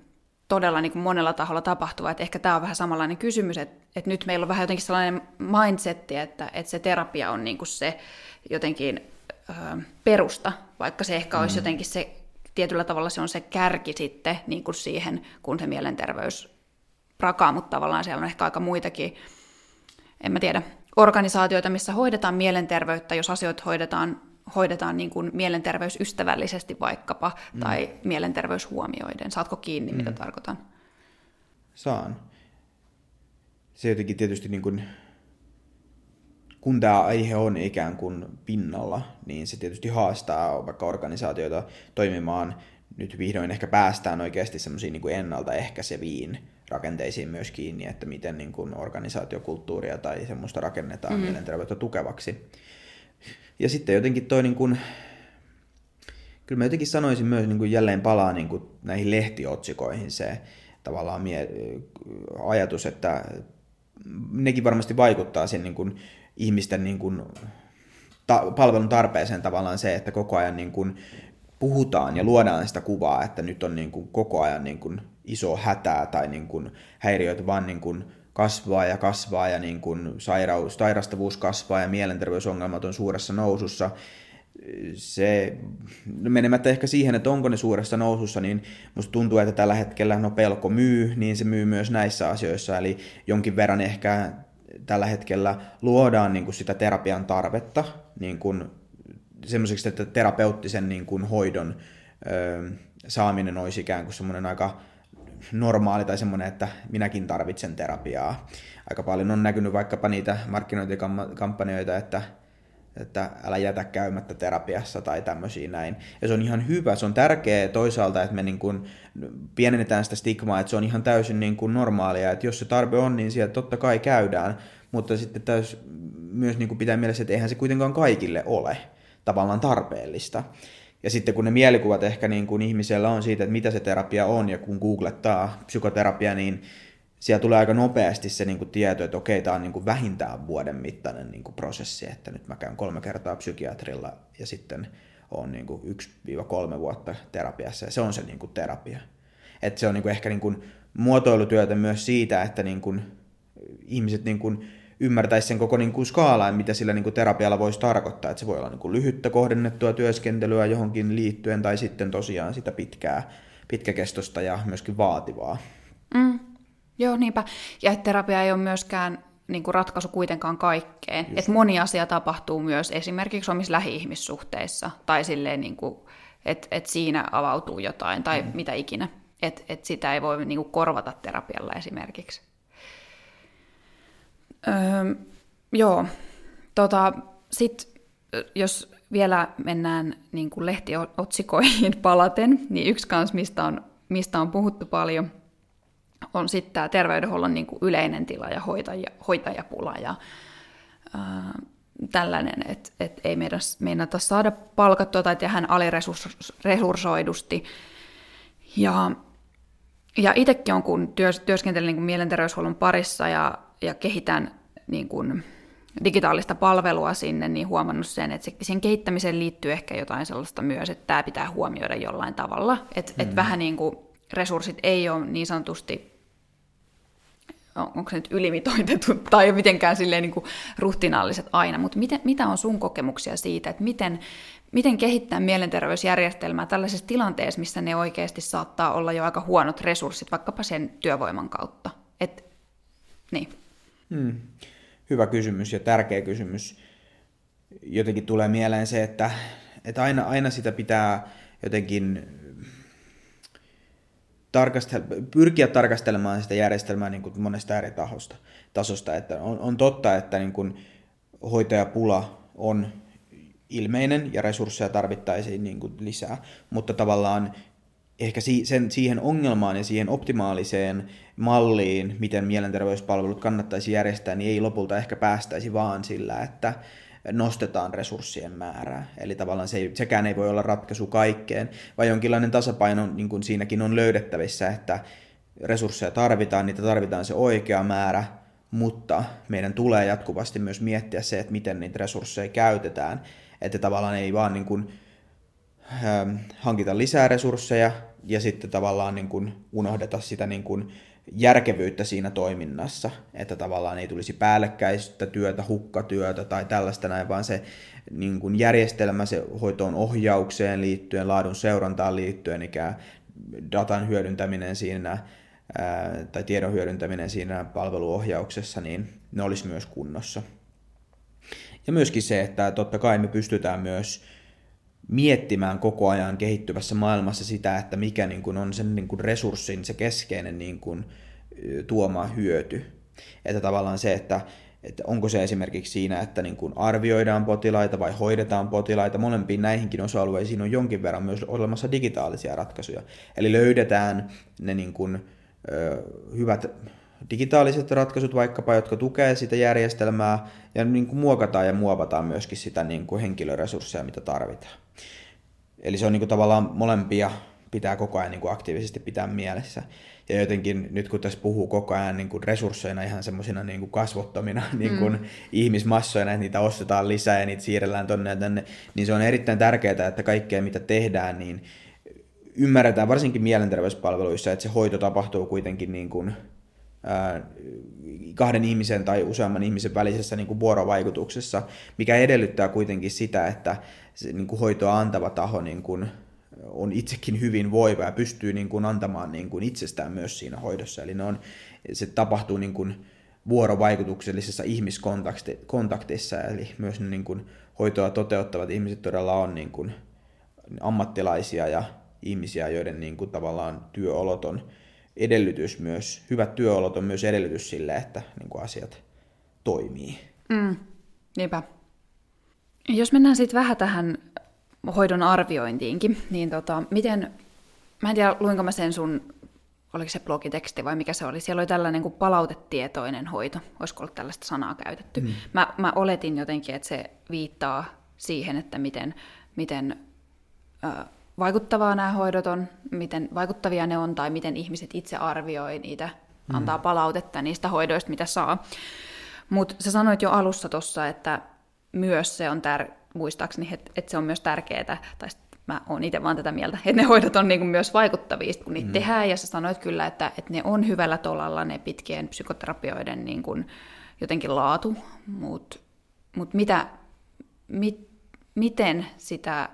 todella niin kuin monella taholla tapahtuvaa. Että ehkä tämä on vähän samanlainen kysymys, että, että nyt meillä on vähän jotenkin sellainen mindsetti, että, että se terapia on niin kuin se jotenkin ö, perusta, vaikka se ehkä olisi mm. jotenkin se, tietyllä tavalla se on se kärki sitten niin kuin siihen, kun se mielenterveys prakaa, mutta tavallaan siellä on ehkä aika muitakin, en mä tiedä, organisaatioita, missä hoidetaan mielenterveyttä, jos asioita hoidetaan hoidetaan niin kuin mielenterveysystävällisesti vaikkapa, mm. tai mielenterveyshuomioiden. Saatko kiinni, mm. mitä tarkoitan? Saan. Se jotenkin tietysti, niin kuin, kun tämä aihe on ikään kuin pinnalla, niin se tietysti haastaa vaikka organisaatioita toimimaan. Nyt vihdoin ehkä päästään oikeasti semmoisiin niin ennaltaehkäiseviin rakenteisiin myös kiinni, että miten niin kuin organisaatiokulttuuria tai semmoista rakennetaan mm. mielenterveyttä tukevaksi. Ja sitten jotenkin toi niin kuin, kyllä mä jotenkin sanoisin myös niin kuin jälleen palaa niin kuin näihin lehtiotsikoihin se tavallaan mie- ajatus, että nekin varmasti vaikuttaa siihen niin kuin ihmisten niin kuin ta- palvelun tarpeeseen tavallaan se, että koko ajan niin kuin puhutaan ja luodaan sitä kuvaa, että nyt on niin kuin koko ajan niin kuin iso hätää tai niin kuin häiriöitä vaan niin kuin kasvaa ja kasvaa ja niin kuin sairaus, sairastavuus kasvaa ja mielenterveysongelmat on suuressa nousussa. Se, menemättä ehkä siihen, että onko ne suuressa nousussa, niin musta tuntuu, että tällä hetkellä no pelko myy, niin se myy myös näissä asioissa. Eli jonkin verran ehkä tällä hetkellä luodaan niin kuin sitä terapian tarvetta niin kuin semmoiseksi, että terapeuttisen niin kuin hoidon ö, saaminen olisi ikään kuin semmoinen aika normaali tai semmoinen, että minäkin tarvitsen terapiaa. Aika paljon on näkynyt vaikkapa niitä markkinointikampanjoita, että että älä jätä käymättä terapiassa tai tämmöisiä näin. Ja se on ihan hyvä, se on tärkeää toisaalta, että me niin kuin pienennetään sitä stigmaa, että se on ihan täysin niin kuin normaalia, että jos se tarve on, niin sieltä totta kai käydään, mutta sitten täys myös niin kuin pitää mielessä, että eihän se kuitenkaan kaikille ole tavallaan tarpeellista. Ja sitten kun ne mielikuvat ehkä niin kuin ihmisellä on siitä, että mitä se terapia on, ja kun googlettaa psykoterapia, niin siellä tulee aika nopeasti se niin kuin tieto, että okei, tämä on niin kuin vähintään vuoden mittainen niin kuin prosessi, että nyt mä käyn kolme kertaa psykiatrilla ja sitten on niin kuin 1-3 vuotta terapiassa ja se on se niin kuin terapia. Että se on niin kuin ehkä niin kuin muotoilutyötä myös siitä, että niin kuin ihmiset niin kuin ymmärtäisi sen koko niin kuin skaalaan, mitä sillä niin kuin terapialla voisi tarkoittaa. Että se voi olla niin kuin lyhyttä kohdennettua työskentelyä johonkin liittyen tai sitten tosiaan sitä pitkää, pitkäkestosta ja myöskin vaativaa. Mm. Joo, niinpä. Ja terapia ei ole myöskään niin kuin ratkaisu kuitenkaan kaikkeen. Että moni asia tapahtuu myös esimerkiksi omissa lähi-ihmissuhteissa tai silleen, niin kuin, että, että siinä avautuu jotain tai mm. mitä ikinä. Että, että sitä ei voi niin kuin korvata terapialla esimerkiksi. Öö, joo. Tota, Sitten jos vielä mennään niin kuin lehtiotsikoihin palaten, niin yksi kans, mistä on, mistä on puhuttu paljon – on sitten tämä terveydenhuollon niin kuin yleinen tila ja hoitaja, hoitajapula ja ää, tällainen, että et ei meidän, meinata saada palkattua tai tehdä aliresurssoidusti. Ja, ja itsekin on, kun työs, työskentelen niin kuin mielenterveyshuollon parissa ja, ja kehitän niin kuin digitaalista palvelua sinne, niin huomannut sen, että sen kehittämiseen liittyy ehkä jotain sellaista myös, että tämä pitää huomioida jollain tavalla. Että mm. et vähän niin kuin resurssit ei ole niin sanotusti onko se nyt ylimitoitettu tai mitenkään silleen niin kuin ruhtinaalliset aina, mutta miten, mitä on sun kokemuksia siitä, että miten, miten kehittää mielenterveysjärjestelmää tällaisessa tilanteessa, missä ne oikeasti saattaa olla jo aika huonot resurssit, vaikkapa sen työvoiman kautta? Et, niin. Hmm. Hyvä kysymys ja tärkeä kysymys. Jotenkin tulee mieleen se, että, että aina, aina sitä pitää jotenkin tarkastel- pyrkiä tarkastelemaan sitä järjestelmää niin kuin monesta eri tahosta, tasosta. Että on, on totta, että niin kuin hoitajapula on ilmeinen ja resursseja tarvittaisiin niin kuin lisää, mutta tavallaan ehkä si- sen, siihen ongelmaan ja siihen optimaaliseen malliin, miten mielenterveyspalvelut kannattaisi järjestää, niin ei lopulta ehkä päästäisi vaan sillä, että nostetaan resurssien määrää. Eli tavallaan se ei, sekään ei voi olla ratkaisu kaikkeen, vaan jonkinlainen tasapaino niin kuin siinäkin on löydettävissä, että resursseja tarvitaan, niitä tarvitaan se oikea määrä, mutta meidän tulee jatkuvasti myös miettiä se, että miten niitä resursseja käytetään, että tavallaan ei vaan niin kuin, hankita lisää resursseja ja sitten tavallaan niin kuin unohdeta sitä niin kuin järkevyyttä siinä toiminnassa, että tavallaan ei tulisi päällekkäistä työtä, hukkatyötä tai tällaista näin, vaan se niin kuin järjestelmä, se hoitoon ohjaukseen liittyen, laadun seurantaan liittyen, ikä datan hyödyntäminen siinä tai tiedon hyödyntäminen siinä palveluohjauksessa, niin ne olisi myös kunnossa. Ja myöskin se, että totta kai me pystytään myös miettimään koko ajan kehittyvässä maailmassa sitä, että mikä niin kuin on sen niin kuin resurssin se keskeinen niin kuin, tuoma hyöty. Että tavallaan se, että, että onko se esimerkiksi siinä, että niin kuin arvioidaan potilaita vai hoidetaan potilaita, molempiin näihinkin osa-alueisiin on jonkin verran myös olemassa digitaalisia ratkaisuja. Eli löydetään ne niin kuin, ö, hyvät digitaaliset ratkaisut vaikkapa, jotka tukee sitä järjestelmää ja niin kuin muokataan ja muovataan myöskin sitä niin kuin henkilöresursseja, mitä tarvitaan. Eli se on niin kuin tavallaan molempia pitää koko ajan niin kuin aktiivisesti pitää mielessä. Ja jotenkin nyt kun tässä puhuu koko ajan niin kuin resursseina ihan semmoisina niin kuin kasvottomina niin kuin mm. ihmismassoina, että niitä ostetaan lisää ja niitä siirrellään tonne ja tänne, niin se on erittäin tärkeää, että kaikkea mitä tehdään, niin ymmärretään varsinkin mielenterveyspalveluissa, että se hoito tapahtuu kuitenkin niin kuin kahden ihmisen tai useamman ihmisen välisessä niin kuin vuorovaikutuksessa, mikä edellyttää kuitenkin sitä, että se niin kuin hoitoa antava taho niin kuin on itsekin hyvin voiva ja pystyy niin kuin antamaan niin kuin itsestään myös siinä hoidossa. Eli ne on, se tapahtuu niin kuin vuorovaikutuksellisessa ihmiskontaktissa, eli myös ne niin kuin hoitoa toteuttavat ihmiset todella on niin kuin ammattilaisia ja ihmisiä, joiden niin kuin tavallaan työolot on edellytys myös, hyvät työolot on myös edellytys sille, että niin kuin asiat toimii. Mm, niinpä. Jos mennään sitten vähän tähän hoidon arviointiinkin, niin tota, miten, mä en tiedä luinko mä sen sun, oliko se blogiteksti vai mikä se oli, siellä oli tällainen kuin palautetietoinen hoito, olisiko ollut tällaista sanaa käytetty. Mm. Mä, mä oletin jotenkin, että se viittaa siihen, että miten, miten ö, vaikuttavaa nämä hoidot on, miten vaikuttavia ne on, tai miten ihmiset itse arvioi niitä, mm. antaa palautetta niistä hoidoista, mitä saa. Mutta sä sanoit jo alussa tuossa, että myös se on tär- muistaakseni, että, että se on myös tärkeää, tai mä oon itse vaan tätä mieltä, että ne hoidot on niin myös vaikuttavia, kun niitä mm. tehdään, ja sä sanoit kyllä, että, että ne on hyvällä tolalla ne pitkien psykoterapioiden niin kuin jotenkin laatu, mutta mut mitä, mit, miten sitä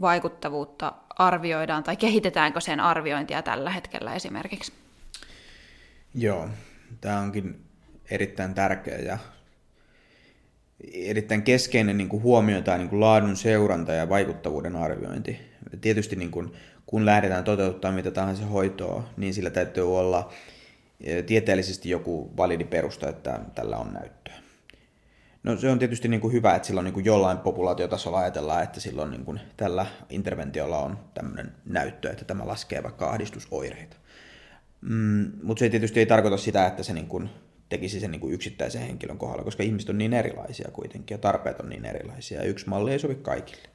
vaikuttavuutta arvioidaan, tai kehitetäänkö sen arviointia tällä hetkellä esimerkiksi? Joo, tämä onkin erittäin tärkeä ja erittäin keskeinen niin kuin huomio tai niin kuin laadun seuranta ja vaikuttavuuden arviointi. Tietysti niin kuin, kun lähdetään toteuttamaan mitä tahansa hoitoa, niin sillä täytyy olla tieteellisesti joku validi perusta, että tällä on näyttöä. No se on tietysti niin kuin hyvä, että silloin niin kuin jollain populaatiotasolla ajatellaan, että silloin niin kuin tällä interventiolla on tämmöinen näyttö, että tämä laskee vaikka ahdistusoireita. Mm, mutta se tietysti ei tarkoita sitä, että se niin kuin tekisi sen niin kuin yksittäisen henkilön kohdalla, koska ihmiset on niin erilaisia kuitenkin ja tarpeet on niin erilaisia ja yksi malli ei sovi kaikille.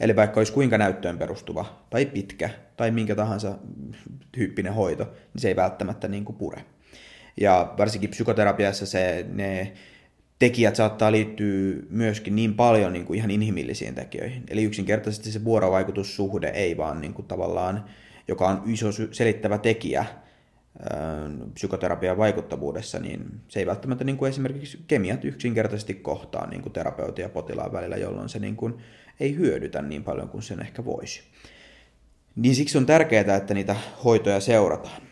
Eli vaikka olisi kuinka näyttöön perustuva tai pitkä tai minkä tahansa tyyppinen hoito, niin se ei välttämättä niin kuin pure. Ja varsinkin psykoterapiassa se, ne tekijät saattaa liittyä myöskin niin paljon niin kuin ihan inhimillisiin tekijöihin. Eli yksinkertaisesti se vuorovaikutussuhde ei vaan niin kuin tavallaan, joka on iso selittävä tekijä psykoterapian vaikuttavuudessa, niin se ei välttämättä niin kuin esimerkiksi kemiat yksinkertaisesti kohtaa niin kuin terapeutin ja potilaan välillä, jolloin se niin kuin ei hyödytä niin paljon kuin sen ehkä voisi. Niin siksi on tärkeää, että niitä hoitoja seurataan.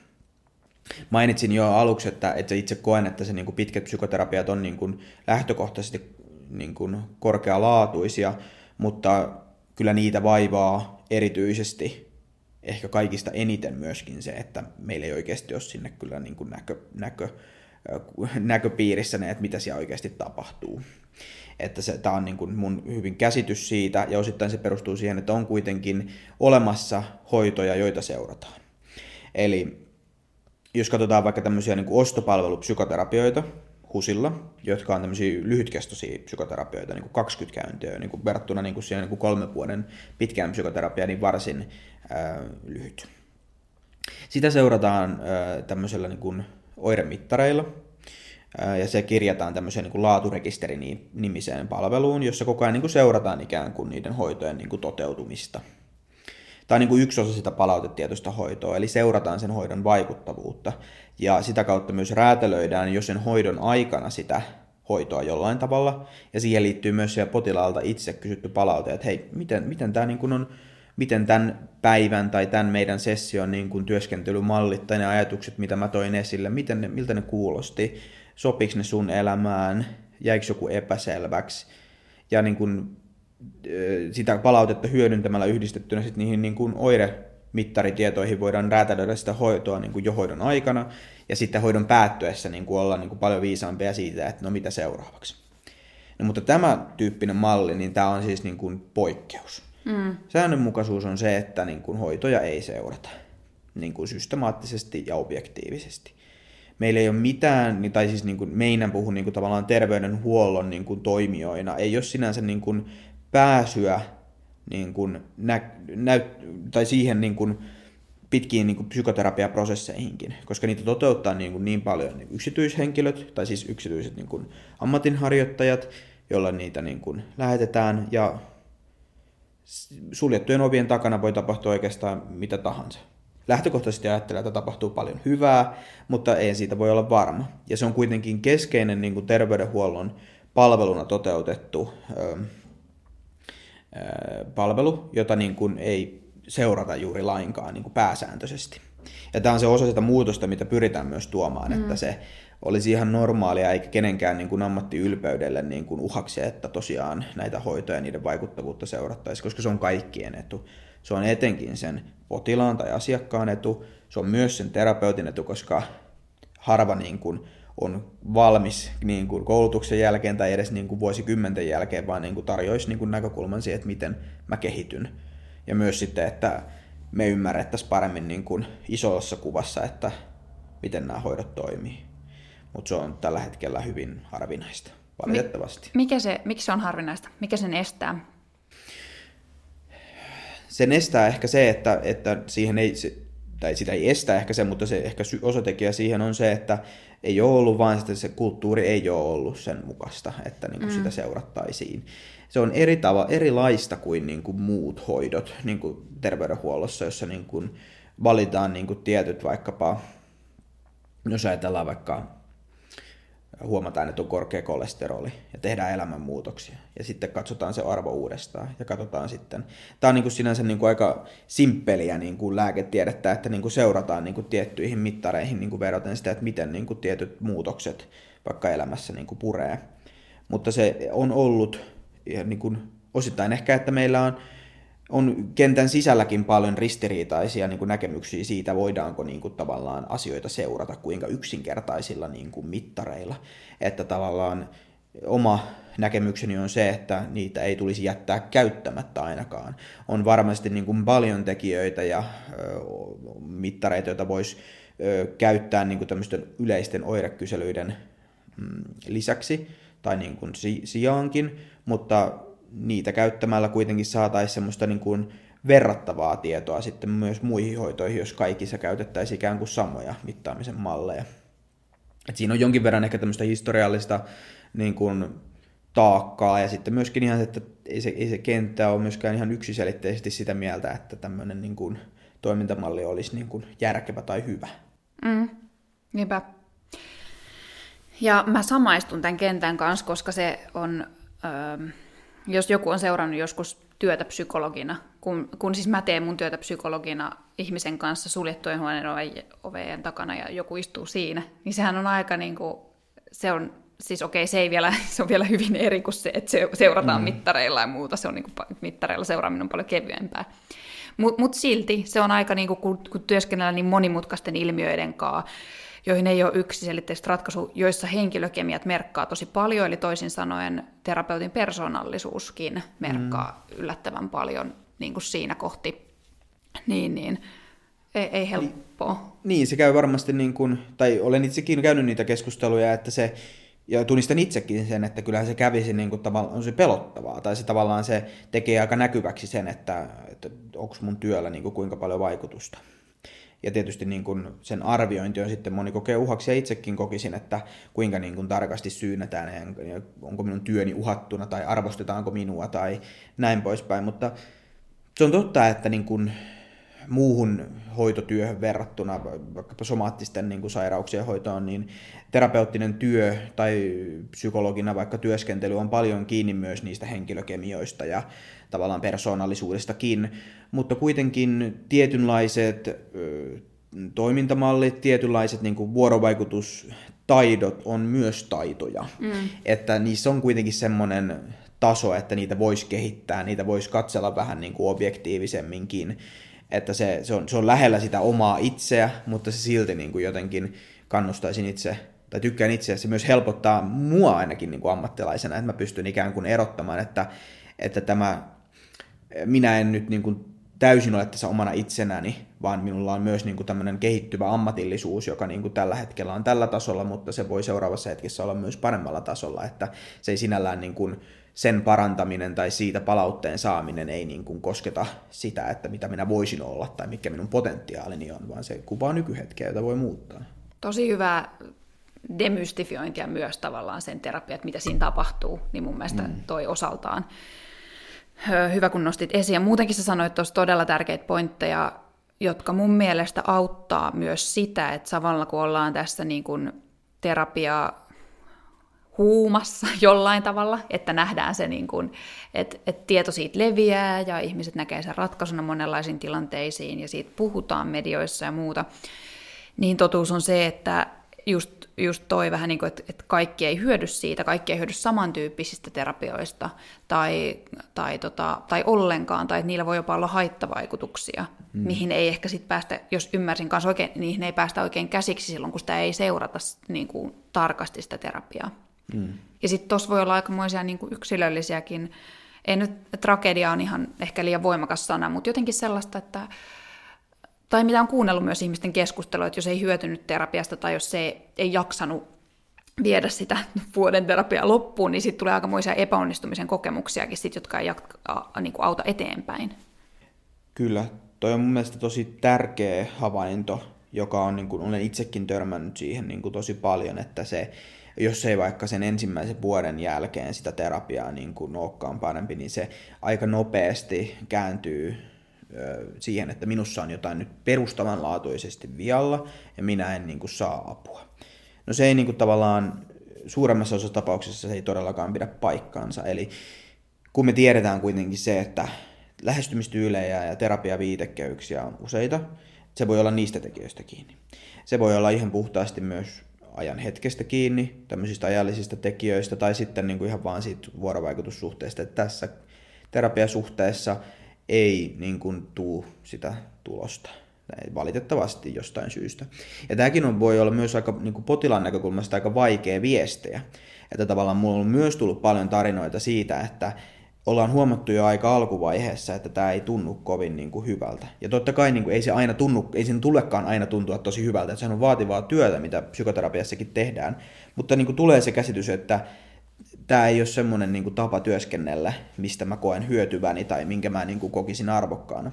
Mainitsin jo aluksi, että, että itse koen, että se niin kuin pitkät psykoterapiat on niin kuin lähtökohtaisesti niin kuin korkealaatuisia, mutta kyllä niitä vaivaa erityisesti ehkä kaikista eniten myöskin se, että meillä ei oikeasti ole sinne kyllä niin kuin näkö, näkö, näköpiirissä ne, että mitä siellä oikeasti tapahtuu. Että se, tämä on niin kuin mun hyvin käsitys siitä, ja osittain se perustuu siihen, että on kuitenkin olemassa hoitoja, joita seurataan. Eli jos katsotaan vaikka tämmöisiä niin ostopalvelupsykoterapioita, HUSilla, jotka on tämmöisiä lyhytkestoisia psykoterapioita, niin kuin 20 käyntiä, niin kuin verrattuna niin kuin siihen niin kuin kolmen vuoden pitkään psykoterapiaan, niin varsin ää, lyhyt. Sitä seurataan ää, tämmöisellä niin kuin oiremittareilla, ää, ja se kirjataan tämmöiseen niin kuin laaturekisteri-nimiseen palveluun, jossa koko ajan niin kuin seurataan ikään kuin niiden hoitojen niin kuin toteutumista. Tämä on niin kuin yksi osa sitä palautetietoista hoitoa, eli seurataan sen hoidon vaikuttavuutta ja sitä kautta myös räätälöidään jo sen hoidon aikana sitä hoitoa jollain tavalla. Ja siihen liittyy myös siellä potilaalta itse kysytty palaute, että hei, miten, miten tämä niin kuin on, miten tämän päivän tai tämän meidän session niin kuin työskentelymallit tai ne ajatukset, mitä mä toin esille, miten ne, miltä ne kuulosti, sopiks ne sun elämään, jäikö joku epäselväksi. Ja niin kuin, sitä palautetta hyödyntämällä yhdistettynä sit niihin niin kuin oire mittaritietoihin voidaan räätälöidä sitä hoitoa niin kuin jo hoidon aikana, ja sitten hoidon päättyessä niin kuin olla niin kuin paljon viisaampia siitä, että no mitä seuraavaksi. No, mutta tämä tyyppinen malli, niin tämä on siis niin kuin poikkeus. Mm. Säännönmukaisuus on se, että niin kuin hoitoja ei seurata niin kuin systemaattisesti ja objektiivisesti. Meillä ei ole mitään, tai siis niin kuin meidän puhun niin kuin tavallaan terveydenhuollon niin kuin toimijoina, ei ole sinänsä niin kuin pääsyä niin kuin nä, nä, tai siihen niin kuin pitkiin niin kuin psykoterapiaprosesseihinkin, koska niitä toteuttaa niin, kuin niin paljon niin yksityishenkilöt, tai siis yksityiset niin kuin ammatinharjoittajat, joilla niitä niin kuin lähetetään, ja suljettujen ovien takana voi tapahtua oikeastaan mitä tahansa. Lähtökohtaisesti ajattelee, että tapahtuu paljon hyvää, mutta ei siitä voi olla varma. Ja se on kuitenkin keskeinen niin kuin terveydenhuollon palveluna toteutettu palvelu, jota niin kuin ei seurata juuri lainkaan niin kuin pääsääntöisesti. Ja tämä on se osa sitä muutosta, mitä pyritään myös tuomaan, mm. että se olisi ihan normaalia eikä kenenkään niin kuin ammattiylpeydelle niin kuin uhaksi, että tosiaan näitä hoitoja ja niiden vaikuttavuutta seurattaisiin, koska se on kaikkien etu. Se on etenkin sen potilaan tai asiakkaan etu, se on myös sen terapeutin etu, koska harva niin kuin on valmis niin kuin koulutuksen jälkeen tai edes niin kuin vuosikymmenten jälkeen, vaan niin kuin tarjoaisi niin kuin näkökulman siihen, että miten mä kehityn. Ja myös sitten, että me ymmärrettäisiin paremmin niin kuin isossa kuvassa, että miten nämä hoidot toimii. Mutta se on tällä hetkellä hyvin harvinaista, valitettavasti. Mikä se, miksi se on harvinaista? Mikä sen estää? Sen estää ehkä se, että, että siihen ei, tai sitä ei estä ehkä se, mutta se ehkä osatekijä siihen on se, että ei ole ollut, vaan että se kulttuuri ei ole ollut sen mukaista, että niin kuin mm. sitä seurattaisiin. Se on eri tava, erilaista kuin, niin kuin muut hoidot niin kuin terveydenhuollossa, jossa niin kuin valitaan niin kuin tietyt vaikkapa, jos ajatellaan vaikka huomataan, että on korkea kolesteroli ja tehdään elämänmuutoksia. Ja sitten katsotaan se arvo uudestaan ja katsotaan sitten. Tämä on niin kuin sinänsä niin kuin aika simppeliä niin kuin lääketiedettä, että niin kuin seurataan niin kuin tiettyihin mittareihin niin kuin veroten sitä, että miten niin kuin tietyt muutokset vaikka elämässä niin kuin puree. Mutta se on ollut niin kuin osittain ehkä, että meillä on on kentän sisälläkin paljon ristiriitaisia niin kuin näkemyksiä siitä, voidaanko niin kuin, tavallaan asioita seurata kuinka yksinkertaisilla niin kuin, mittareilla. Että tavallaan oma näkemykseni on se, että niitä ei tulisi jättää käyttämättä ainakaan. On varmasti niin kuin, paljon tekijöitä ja ö, mittareita, joita voisi käyttää niin kuin, yleisten oirekyselyiden mm, lisäksi tai niin kuin, si- sijaankin, mutta niitä käyttämällä kuitenkin saataisiin semmoista niin kuin verrattavaa tietoa sitten myös muihin hoitoihin, jos kaikissa käytettäisiin ikään kuin samoja mittaamisen malleja. Et siinä on jonkin verran ehkä tämmöistä historiallista niin kuin, taakkaa ja sitten myöskin ihan, että ei se, ei se kenttä ole myöskään ihan yksiselitteisesti sitä mieltä, että tämmöinen niin kuin, toimintamalli olisi niin kuin, järkevä tai hyvä. Mm, niinpä. Ja mä samaistun tämän kentän kanssa, koska se on... Öö, jos joku on seurannut joskus työtä psykologina, kun, kun siis mä teen mun työtä psykologina ihmisen kanssa suljettujen huoneen oveen takana ja joku istuu siinä, niin sehän on aika niin kuin, se on, siis okei, se, ei vielä, se on vielä hyvin eri kuin se, että se seurataan mm. mittareilla ja muuta, se on niin kuin, mittareilla seuraaminen on paljon kevyempää. Mutta mut silti se on aika, niin kuin, kun, kun työskennellään niin monimutkaisten ilmiöiden kanssa, joihin ei ole yksiselitteistä ratkaisu, joissa henkilökemiat merkkaa tosi paljon, eli toisin sanoen terapeutin persoonallisuuskin merkkaa mm. yllättävän paljon niin kuin siinä kohti. Niin, niin. Ei, ei helppoa. Niin, se käy varmasti, niin kuin, tai olen itsekin käynyt niitä keskusteluja, että se, ja tunnistan itsekin sen, että kyllähän se kävisi niin kuin, on se pelottavaa, tai se tavallaan se tekee aika näkyväksi sen, että, että onko mun työllä niin kuin, kuinka paljon vaikutusta. Ja tietysti niin kuin sen arviointi on sitten moni kokee uhaksi ja itsekin kokisin, että kuinka niin kuin tarkasti syynätään ja onko minun työni uhattuna tai arvostetaanko minua tai näin poispäin. Mutta se on totta, että niin kuin muuhun hoitotyöhön verrattuna, vaikkapa somaattisten niin kuin sairauksien hoitoon, niin terapeuttinen työ tai psykologina vaikka työskentely on paljon kiinni myös niistä henkilökemioista ja tavallaan persoonallisuudestakin, mutta kuitenkin tietynlaiset ö, toimintamallit, tietynlaiset niin kuin vuorovaikutustaidot on myös taitoja. Mm. Että niissä on kuitenkin semmoinen taso, että niitä voisi kehittää, niitä voisi katsella vähän niin kuin objektiivisemminkin. Että se, se, on, se on lähellä sitä omaa itseä, mutta se silti niin kuin jotenkin kannustaisin itse, tai tykkään itse, se myös helpottaa mua ainakin niin kuin ammattilaisena, että mä pystyn ikään kuin erottamaan, että, että tämä minä en nyt niin kuin täysin ole tässä omana itsenäni, vaan minulla on myös niin kuin tämmöinen kehittyvä ammatillisuus, joka niin kuin tällä hetkellä on tällä tasolla, mutta se voi seuraavassa hetkessä olla myös paremmalla tasolla, että se ei sinällään niin kuin sen parantaminen tai siitä palautteen saaminen ei niin kuin kosketa sitä, että mitä minä voisin olla tai mikä minun potentiaalini on, vaan se kuvaa nykyhetkeä, jota voi muuttaa. Tosi hyvä demystifiointia myös tavallaan sen terapia, että mitä siinä tapahtuu, niin mun mielestä mm. toi osaltaan hyvä kun nostit esiin. Ja muutenkin sä sanoit tuossa todella tärkeitä pointteja, jotka mun mielestä auttaa myös sitä, että samalla kun ollaan tässä niin kuin terapia huumassa jollain tavalla, että nähdään se, niin kuin, että, että tieto siitä leviää ja ihmiset näkee sen ratkaisuna monenlaisiin tilanteisiin ja siitä puhutaan medioissa ja muuta, niin totuus on se, että just just toi vähän niin kuin, että, että kaikki ei hyödy siitä, kaikki ei hyödy samantyyppisistä terapioista tai, tai, tota, tai ollenkaan, tai että niillä voi jopa olla haittavaikutuksia, mm. mihin ei ehkä sitten päästä, jos ymmärsin kanssa oikein, niihin ei päästä oikein käsiksi silloin, kun sitä ei seurata niin kuin, tarkasti sitä terapiaa. Mm. Ja sitten tuossa voi olla aikamoisia niin kuin yksilöllisiäkin, ei nyt tragedia on ihan ehkä liian voimakas sana, mutta jotenkin sellaista, että tai mitä on kuunnellut myös ihmisten keskustelua, että jos ei hyötynyt terapiasta tai jos se ei jaksanut viedä sitä vuoden terapiaa loppuun, niin sitten tulee aikamoisia epäonnistumisen kokemuksiakin, sit, jotka ei jatka, niin kuin auta eteenpäin. Kyllä, toi on mun mielestä tosi tärkeä havainto, joka on, niin kuin, olen itsekin törmännyt siihen niin kuin tosi paljon, että se, jos ei vaikka sen ensimmäisen vuoden jälkeen sitä terapiaa niin kuin olekaan parempi, niin se aika nopeasti kääntyy siihen, että minussa on jotain nyt perustavanlaatuisesti vialla ja minä en niin kuin, saa apua. No se ei niin kuin, tavallaan suuremmassa osassa tapauksessa se ei todellakaan pidä paikkaansa. Eli kun me tiedetään kuitenkin se, että lähestymistyylejä ja terapiaviitekeyksiä on useita, se voi olla niistä tekijöistä kiinni. Se voi olla ihan puhtaasti myös ajan hetkestä kiinni, tämmöisistä ajallisista tekijöistä, tai sitten niin kuin ihan vaan siitä vuorovaikutussuhteesta, että tässä terapiasuhteessa ei niin kuin tuu sitä tulosta valitettavasti jostain syystä. Ja tämäkin on, voi olla myös aika niin kuin potilaan näkökulmasta aika vaikea viestejä. Että tavallaan mulla on myös tullut paljon tarinoita siitä, että ollaan huomattu jo aika alkuvaiheessa, että tämä ei tunnu kovin niin kuin hyvältä. Ja totta kai niin kuin, ei se aina tunnu, ei sen tulekaan aina tuntua tosi hyvältä, että se on vaativaa työtä, mitä psykoterapiassakin tehdään. Mutta niin kuin tulee se käsitys, että tämä ei ole semmoinen niin kuin, tapa työskennellä, mistä mä koen hyötyväni tai minkä mä niin kuin, kokisin arvokkaana.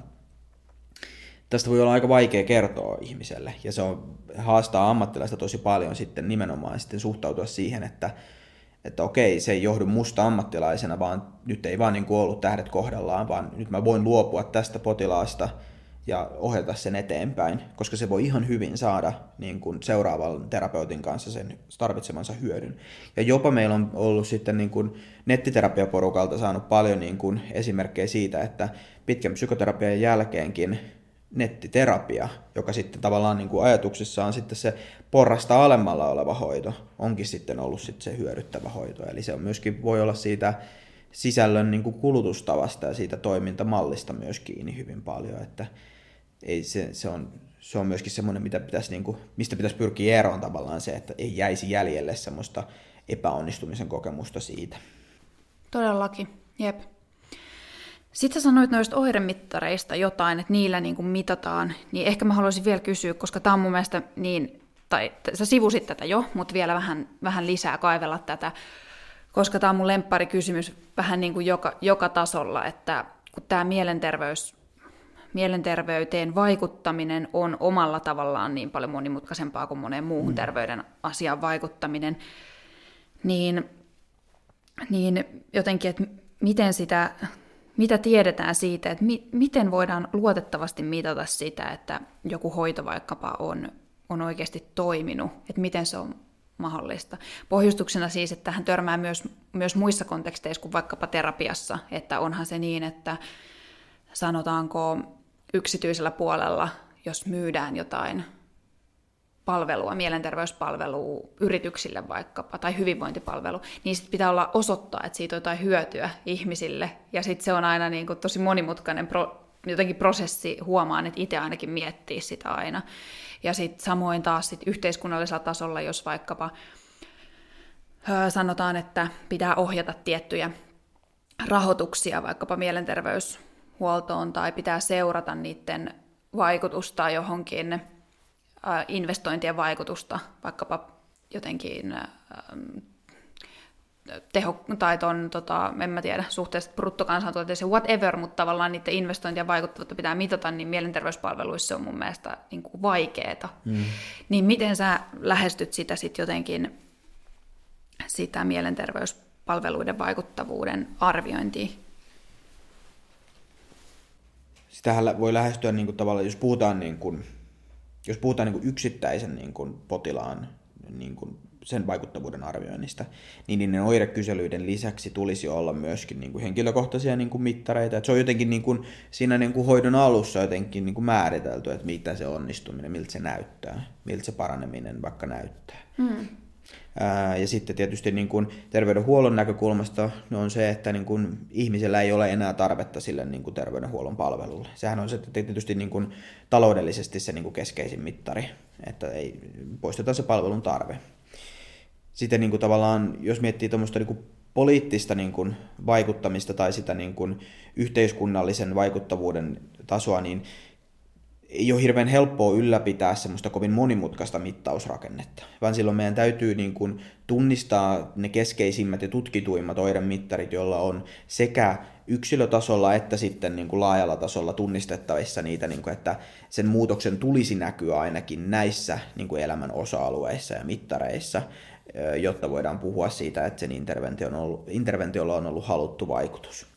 Tästä voi olla aika vaikea kertoa ihmiselle, ja se on, haastaa ammattilaista tosi paljon sitten nimenomaan sitten suhtautua siihen, että, että okei, se ei johdu musta ammattilaisena, vaan nyt ei vaan niin kuin ollut tähdet kohdallaan, vaan nyt mä voin luopua tästä potilaasta – ja ohjata sen eteenpäin, koska se voi ihan hyvin saada niin kuin seuraavan terapeutin kanssa sen tarvitsemansa hyödyn. Ja jopa meillä on ollut sitten niin kuin nettiterapiaporukalta saanut paljon niin kuin esimerkkejä siitä, että pitkän psykoterapian jälkeenkin nettiterapia, joka sitten tavallaan niin kuin ajatuksissa on sitten se porrasta alemmalla oleva hoito, onkin sitten ollut sitten se hyödyttävä hoito. Eli se on myöskin voi olla siitä sisällön niin kuin kulutustavasta ja siitä toimintamallista myös kiinni hyvin paljon, että ei se, se, on, se on myöskin semmoinen, mitä pitäisi, niin kuin, mistä pitäisi pyrkiä eroon tavallaan se, että ei jäisi jäljelle semmoista epäonnistumisen kokemusta siitä. Todellakin, jep. Sitten sä sanoit noista oiremittareista jotain, että niillä niin kuin mitataan, niin ehkä mä haluaisin vielä kysyä, koska tämä on mun mielestä niin, tai sä sivusit tätä jo, mutta vielä vähän, vähän lisää kaivella tätä, koska tämä on mun kysymys vähän niin kuin joka, joka tasolla, että kun tämä mielenterveys mielenterveyteen vaikuttaminen on omalla tavallaan niin paljon monimutkaisempaa kuin moneen muuhun mm. terveyden asiaan vaikuttaminen, niin, niin jotenkin, että miten sitä, mitä tiedetään siitä, että mi, miten voidaan luotettavasti mitata sitä, että joku hoito vaikkapa on, on oikeasti toiminut, että miten se on mahdollista. Pohjustuksena siis, että tähän törmää myös, myös muissa konteksteissa kuin vaikkapa terapiassa, että onhan se niin, että sanotaanko yksityisellä puolella, jos myydään jotain palvelua, mielenterveyspalvelua yrityksille vaikkapa, tai hyvinvointipalvelu, niin sitten pitää olla osoittaa, että siitä on jotain hyötyä ihmisille. Ja sitten se on aina niin kuin tosi monimutkainen pro, jotenkin prosessi, huomaan, että itse ainakin miettii sitä aina. Ja sitten samoin taas sit yhteiskunnallisella tasolla, jos vaikkapa sanotaan, että pitää ohjata tiettyjä rahoituksia vaikkapa mielenterveys huoltoon tai pitää seurata niiden vaikutusta johonkin, investointien vaikutusta, vaikkapa jotenkin teho, tai ton, tota, en mä tiedä, suhteessa bruttokansantuotteeseen, whatever, mutta tavallaan niiden investointien vaikuttavuutta pitää mitata, niin mielenterveyspalveluissa se on mun mielestä niin kuin vaikeeta. Mm. Niin miten sä lähestyt sitä sitten jotenkin, sitä mielenterveyspalveluiden vaikuttavuuden arviointia? Sitähän voi lähestyä niin kuin tavallaan, jos puhutaan, niin kuin, jos puhutaan niin kuin yksittäisen niin kuin potilaan niin kuin sen vaikuttavuuden arvioinnista, niin niiden oirekyselyiden lisäksi tulisi olla myöskin niin kuin henkilökohtaisia niin kuin mittareita. Että se on jotenkin niin kuin siinä niin kuin hoidon alussa jotenkin niin kuin määritelty, että mitä se onnistuminen, miltä se näyttää, miltä se paraneminen vaikka näyttää. Mm. Ja sitten tietysti niin kuin terveydenhuollon näkökulmasta on se, että niin kuin ihmisellä ei ole enää tarvetta sille niin kuin terveydenhuollon palvelulle. Sehän on se tietysti niin kuin taloudellisesti se niin kuin keskeisin mittari, että ei poisteta se palvelun tarve. Sitten niin kuin tavallaan, jos miettii tuommoista niin poliittista niin kuin vaikuttamista tai sitä niin kuin yhteiskunnallisen vaikuttavuuden tasoa, niin ei ole hirveän helppoa ylläpitää semmoista kovin monimutkaista mittausrakennetta, vaan silloin meidän täytyy niin kuin tunnistaa ne keskeisimmät ja tutkituimmat oiremittarit, joilla on sekä yksilötasolla että sitten niin kuin laajalla tasolla tunnistettavissa niitä, niin kuin, että sen muutoksen tulisi näkyä ainakin näissä niin kuin elämän osa-alueissa ja mittareissa, jotta voidaan puhua siitä, että sen interventiolla on ollut haluttu vaikutus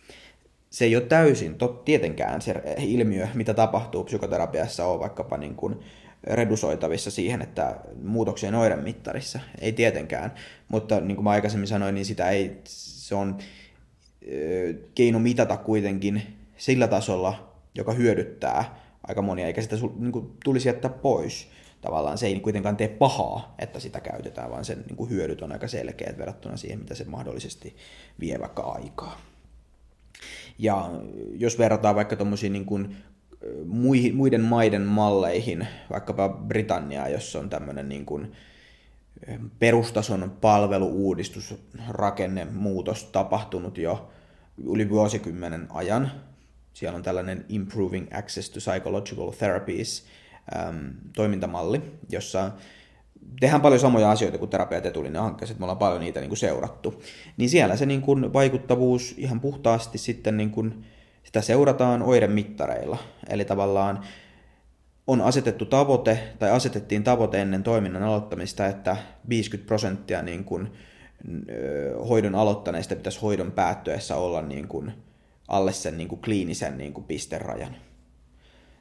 se ei ole täysin tot, tietenkään se ilmiö, mitä tapahtuu psykoterapiassa, on vaikkapa niin kuin redusoitavissa siihen, että muutoksien oiremittarissa. Ei tietenkään, mutta niin kuin mä aikaisemmin sanoin, niin sitä ei, se on keino mitata kuitenkin sillä tasolla, joka hyödyttää aika monia, eikä sitä niin kuin, tulisi jättää pois. Tavallaan se ei kuitenkaan tee pahaa, että sitä käytetään, vaan sen niin kuin, hyödyt on aika selkeät verrattuna siihen, mitä se mahdollisesti vie vaikka aikaa. Ja jos verrataan vaikka tuommoisiin niin kuin muiden maiden malleihin, vaikkapa Britanniaa, jossa on tämmöinen niin kuin perustason palveluuudistus, rakennemuutos tapahtunut jo yli vuosikymmenen ajan. Siellä on tällainen Improving Access to Psychological Therapies toimintamalli, jossa tehdään paljon samoja asioita kuin terapiat etulinjan hankkeessa, että me ollaan paljon niitä niin kuin seurattu. Niin siellä se niin kuin vaikuttavuus ihan puhtaasti sitten niin kuin, sitä seurataan oiremittareilla. Eli tavallaan on asetettu tavoite, tai asetettiin tavoite ennen toiminnan aloittamista, että 50 prosenttia niin kuin, hoidon aloittaneista pitäisi hoidon päättyessä olla niin kuin, alle sen niin kuin kliinisen niin kuin pisterajan.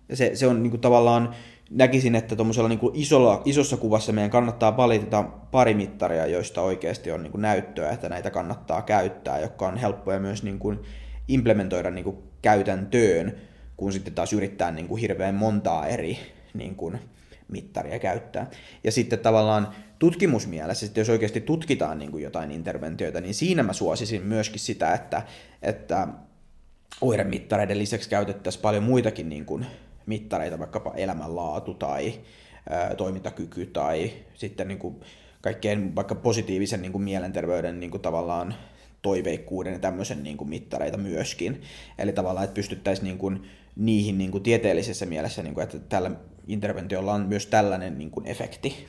Ja se, se on niin kuin, tavallaan näkisin, että tuommoisella niin isolla, isossa kuvassa meidän kannattaa valita pari mittaria, joista oikeasti on niin kuin näyttöä, että näitä kannattaa käyttää, jotka on helppoja myös niin kuin implementoida niin kuin käytäntöön, kun sitten taas yrittää niin kuin hirveän montaa eri niin kuin mittaria käyttää. Ja sitten tavallaan tutkimusmielessä, että jos oikeasti tutkitaan niin kuin jotain interventioita, niin siinä mä suosisin myöskin sitä, että, että oiremittareiden lisäksi käytettäisiin paljon muitakin niin kuin mittareita, vaikkapa elämänlaatu tai toimintakyky tai sitten niin kuin kaikkeen vaikka positiivisen niin kuin mielenterveyden niin kuin tavallaan toiveikkuuden ja tämmöisen niin kuin mittareita myöskin. Eli tavallaan, että pystyttäisiin niin kuin niihin niin kuin tieteellisessä mielessä, niin kuin, että tällä interventiolla on myös tällainen niin kuin efekti.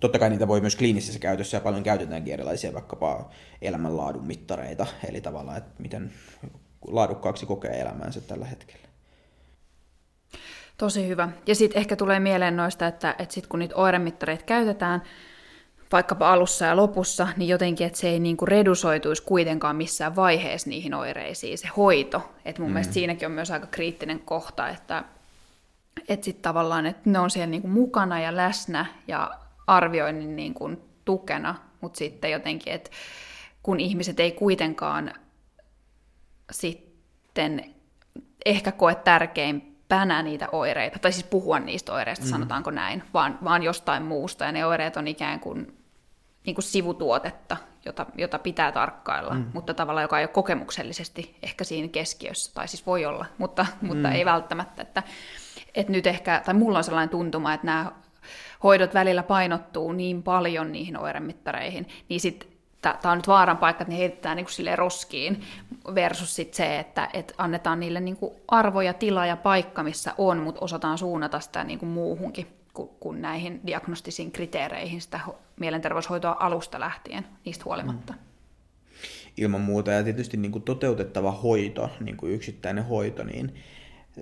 Totta kai niitä voi myös kliinisessä käytössä ja paljon käytetäänkin erilaisia vaikkapa elämänlaadun mittareita, eli tavallaan, että miten laadukkaaksi kokee elämäänsä tällä hetkellä. Tosi hyvä. Ja sitten ehkä tulee mieleen noista, että, että sit kun niitä oiremittareita käytetään, vaikkapa alussa ja lopussa, niin jotenkin, että se ei niinku redusoituisi kuitenkaan missään vaiheessa niihin oireisiin, se hoito. Että mun mm. mielestä siinäkin on myös aika kriittinen kohta, että, että sitten tavallaan, että ne on siellä niinku mukana ja läsnä ja arvioinnin niinku tukena, mutta sitten jotenkin, että kun ihmiset ei kuitenkaan sitten ehkä koe tärkein pänä niitä oireita, tai siis puhua niistä oireista, mm. sanotaanko näin, vaan, vaan jostain muusta, ja ne oireet on ikään kuin, niin kuin sivutuotetta, jota, jota pitää tarkkailla, mm. mutta tavallaan joka ei ole kokemuksellisesti ehkä siinä keskiössä, tai siis voi olla, mutta, mm. mutta ei välttämättä, että, että nyt ehkä, tai mulla on sellainen tuntuma, että nämä hoidot välillä painottuu niin paljon niihin oiremittareihin, niin sitten tämä on nyt vaaran paikka, että ne heitetään niin kuin roskiin, versus sit se, että, että annetaan niille niin kuin arvo ja tila ja paikka, missä on, mutta osataan suunnata sitä niin kuin muuhunkin kuin, kuin näihin diagnostisiin kriteereihin sitä mielenterveyshoitoa alusta lähtien, niistä huolimatta. Mm. Ilman muuta, ja tietysti niin kuin toteutettava hoito, niin kuin yksittäinen hoito, niin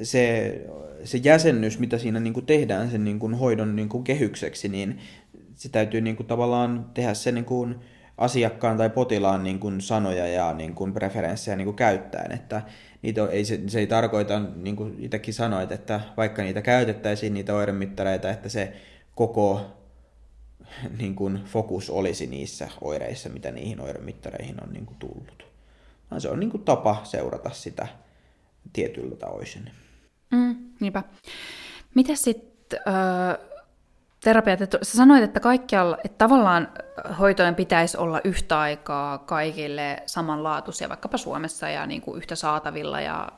se, se jäsennys, mitä siinä niin kuin tehdään sen niin kuin hoidon niin kuin kehykseksi, niin se täytyy niin kuin tavallaan tehdä se niin kuin, asiakkaan tai potilaan niin kuin sanoja ja niin kuin preferenssejä niin kuin käyttäen, että niitä ei, se, se ei tarkoita, niin kuin itsekin sanoit, että vaikka niitä käytettäisiin, niitä oiremittareita, että se koko niin kuin fokus olisi niissä oireissa, mitä niihin oiremittareihin on niin kuin tullut. Vaan se on niin kuin tapa seurata sitä tietyllä tavoin. Mm, niinpä. Miten sitten terapiat, että sä sanoit, että kaikkialla, että tavallaan hoitojen pitäisi olla yhtä aikaa kaikille samanlaatuisia, vaikkapa Suomessa ja niin kuin yhtä saatavilla ja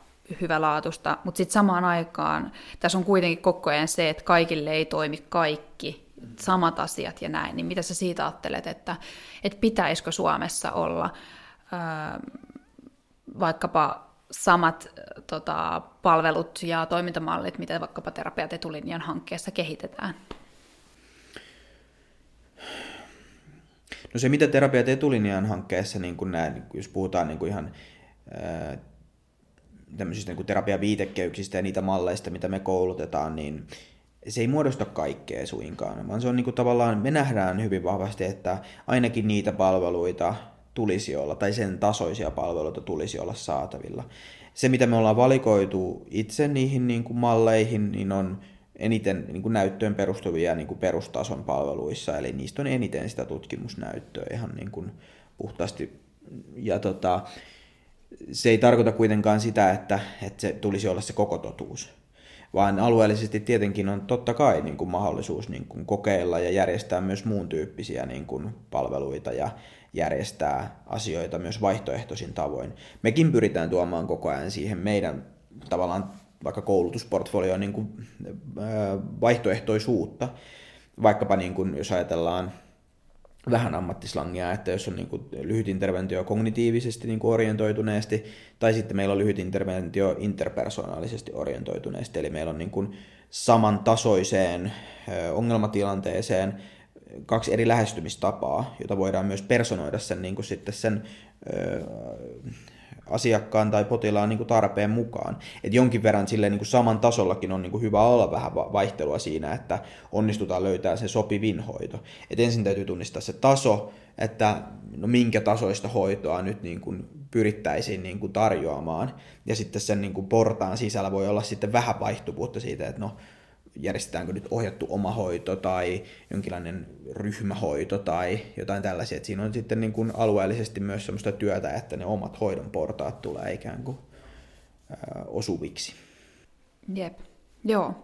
hyvälaatusta, mutta sitten samaan aikaan tässä on kuitenkin koko ajan se, että kaikille ei toimi kaikki samat asiat ja näin, niin mitä sä siitä ajattelet, että, että pitäisikö Suomessa olla ää, vaikkapa samat tota, palvelut ja toimintamallit, mitä vaikkapa terapiat etulinjan hankkeessa kehitetään? No se, mitä terapiat etulinjan hankkeessa, niin kun nämä, jos puhutaan niin kuin ihan ää, tämmöisistä niin kuin terapiaviitekeyksistä ja niitä malleista, mitä me koulutetaan, niin se ei muodosta kaikkea suinkaan, vaan se on niin kuin tavallaan, me nähdään hyvin vahvasti, että ainakin niitä palveluita tulisi olla, tai sen tasoisia palveluita tulisi olla saatavilla. Se, mitä me ollaan valikoitu itse niihin niin kuin malleihin, niin on eniten niin kuin näyttöön perustuvia niin kuin perustason palveluissa, eli niistä on eniten sitä tutkimusnäyttöä ihan niin kuin puhtaasti. Ja tota, se ei tarkoita kuitenkaan sitä, että, että se tulisi olla se koko totuus, vaan alueellisesti tietenkin on totta kai niin kuin mahdollisuus niin kuin kokeilla ja järjestää myös muun tyyppisiä niin kuin palveluita ja järjestää asioita myös vaihtoehtoisin tavoin. Mekin pyritään tuomaan koko ajan siihen meidän tavallaan vaikka koulutusportfolioon niin kuin, vaihtoehtoisuutta, vaikkapa niin kuin, jos ajatellaan vähän ammattislangia, että jos on niin kuin lyhyt interventio kognitiivisesti niin kuin orientoituneesti, tai sitten meillä on lyhyt interventio interpersonaalisesti orientoituneesti, eli meillä on niin kuin samantasoiseen ongelmatilanteeseen kaksi eri lähestymistapaa, jota voidaan myös personoida sen, niin kuin sitten sen asiakkaan tai potilaan niin kuin tarpeen mukaan. Et jonkin verran silleen niin kuin saman tasollakin on niin kuin hyvä olla vähän vaihtelua siinä, että onnistutaan löytää se sopivin hoito. Et ensin täytyy tunnistaa se taso, että no minkä tasoista hoitoa nyt niin kuin pyrittäisiin niin kuin tarjoamaan. Ja sitten sen niin kuin portaan sisällä voi olla sitten vähän vaihtuvuutta siitä, että no järjestetäänkö nyt ohjattu oma hoito tai jonkinlainen ryhmähoito tai jotain tällaisia. Että siinä on sitten niin kuin alueellisesti myös sellaista työtä, että ne omat hoidon portaat tulee ikään kuin osuviksi. Jep, joo.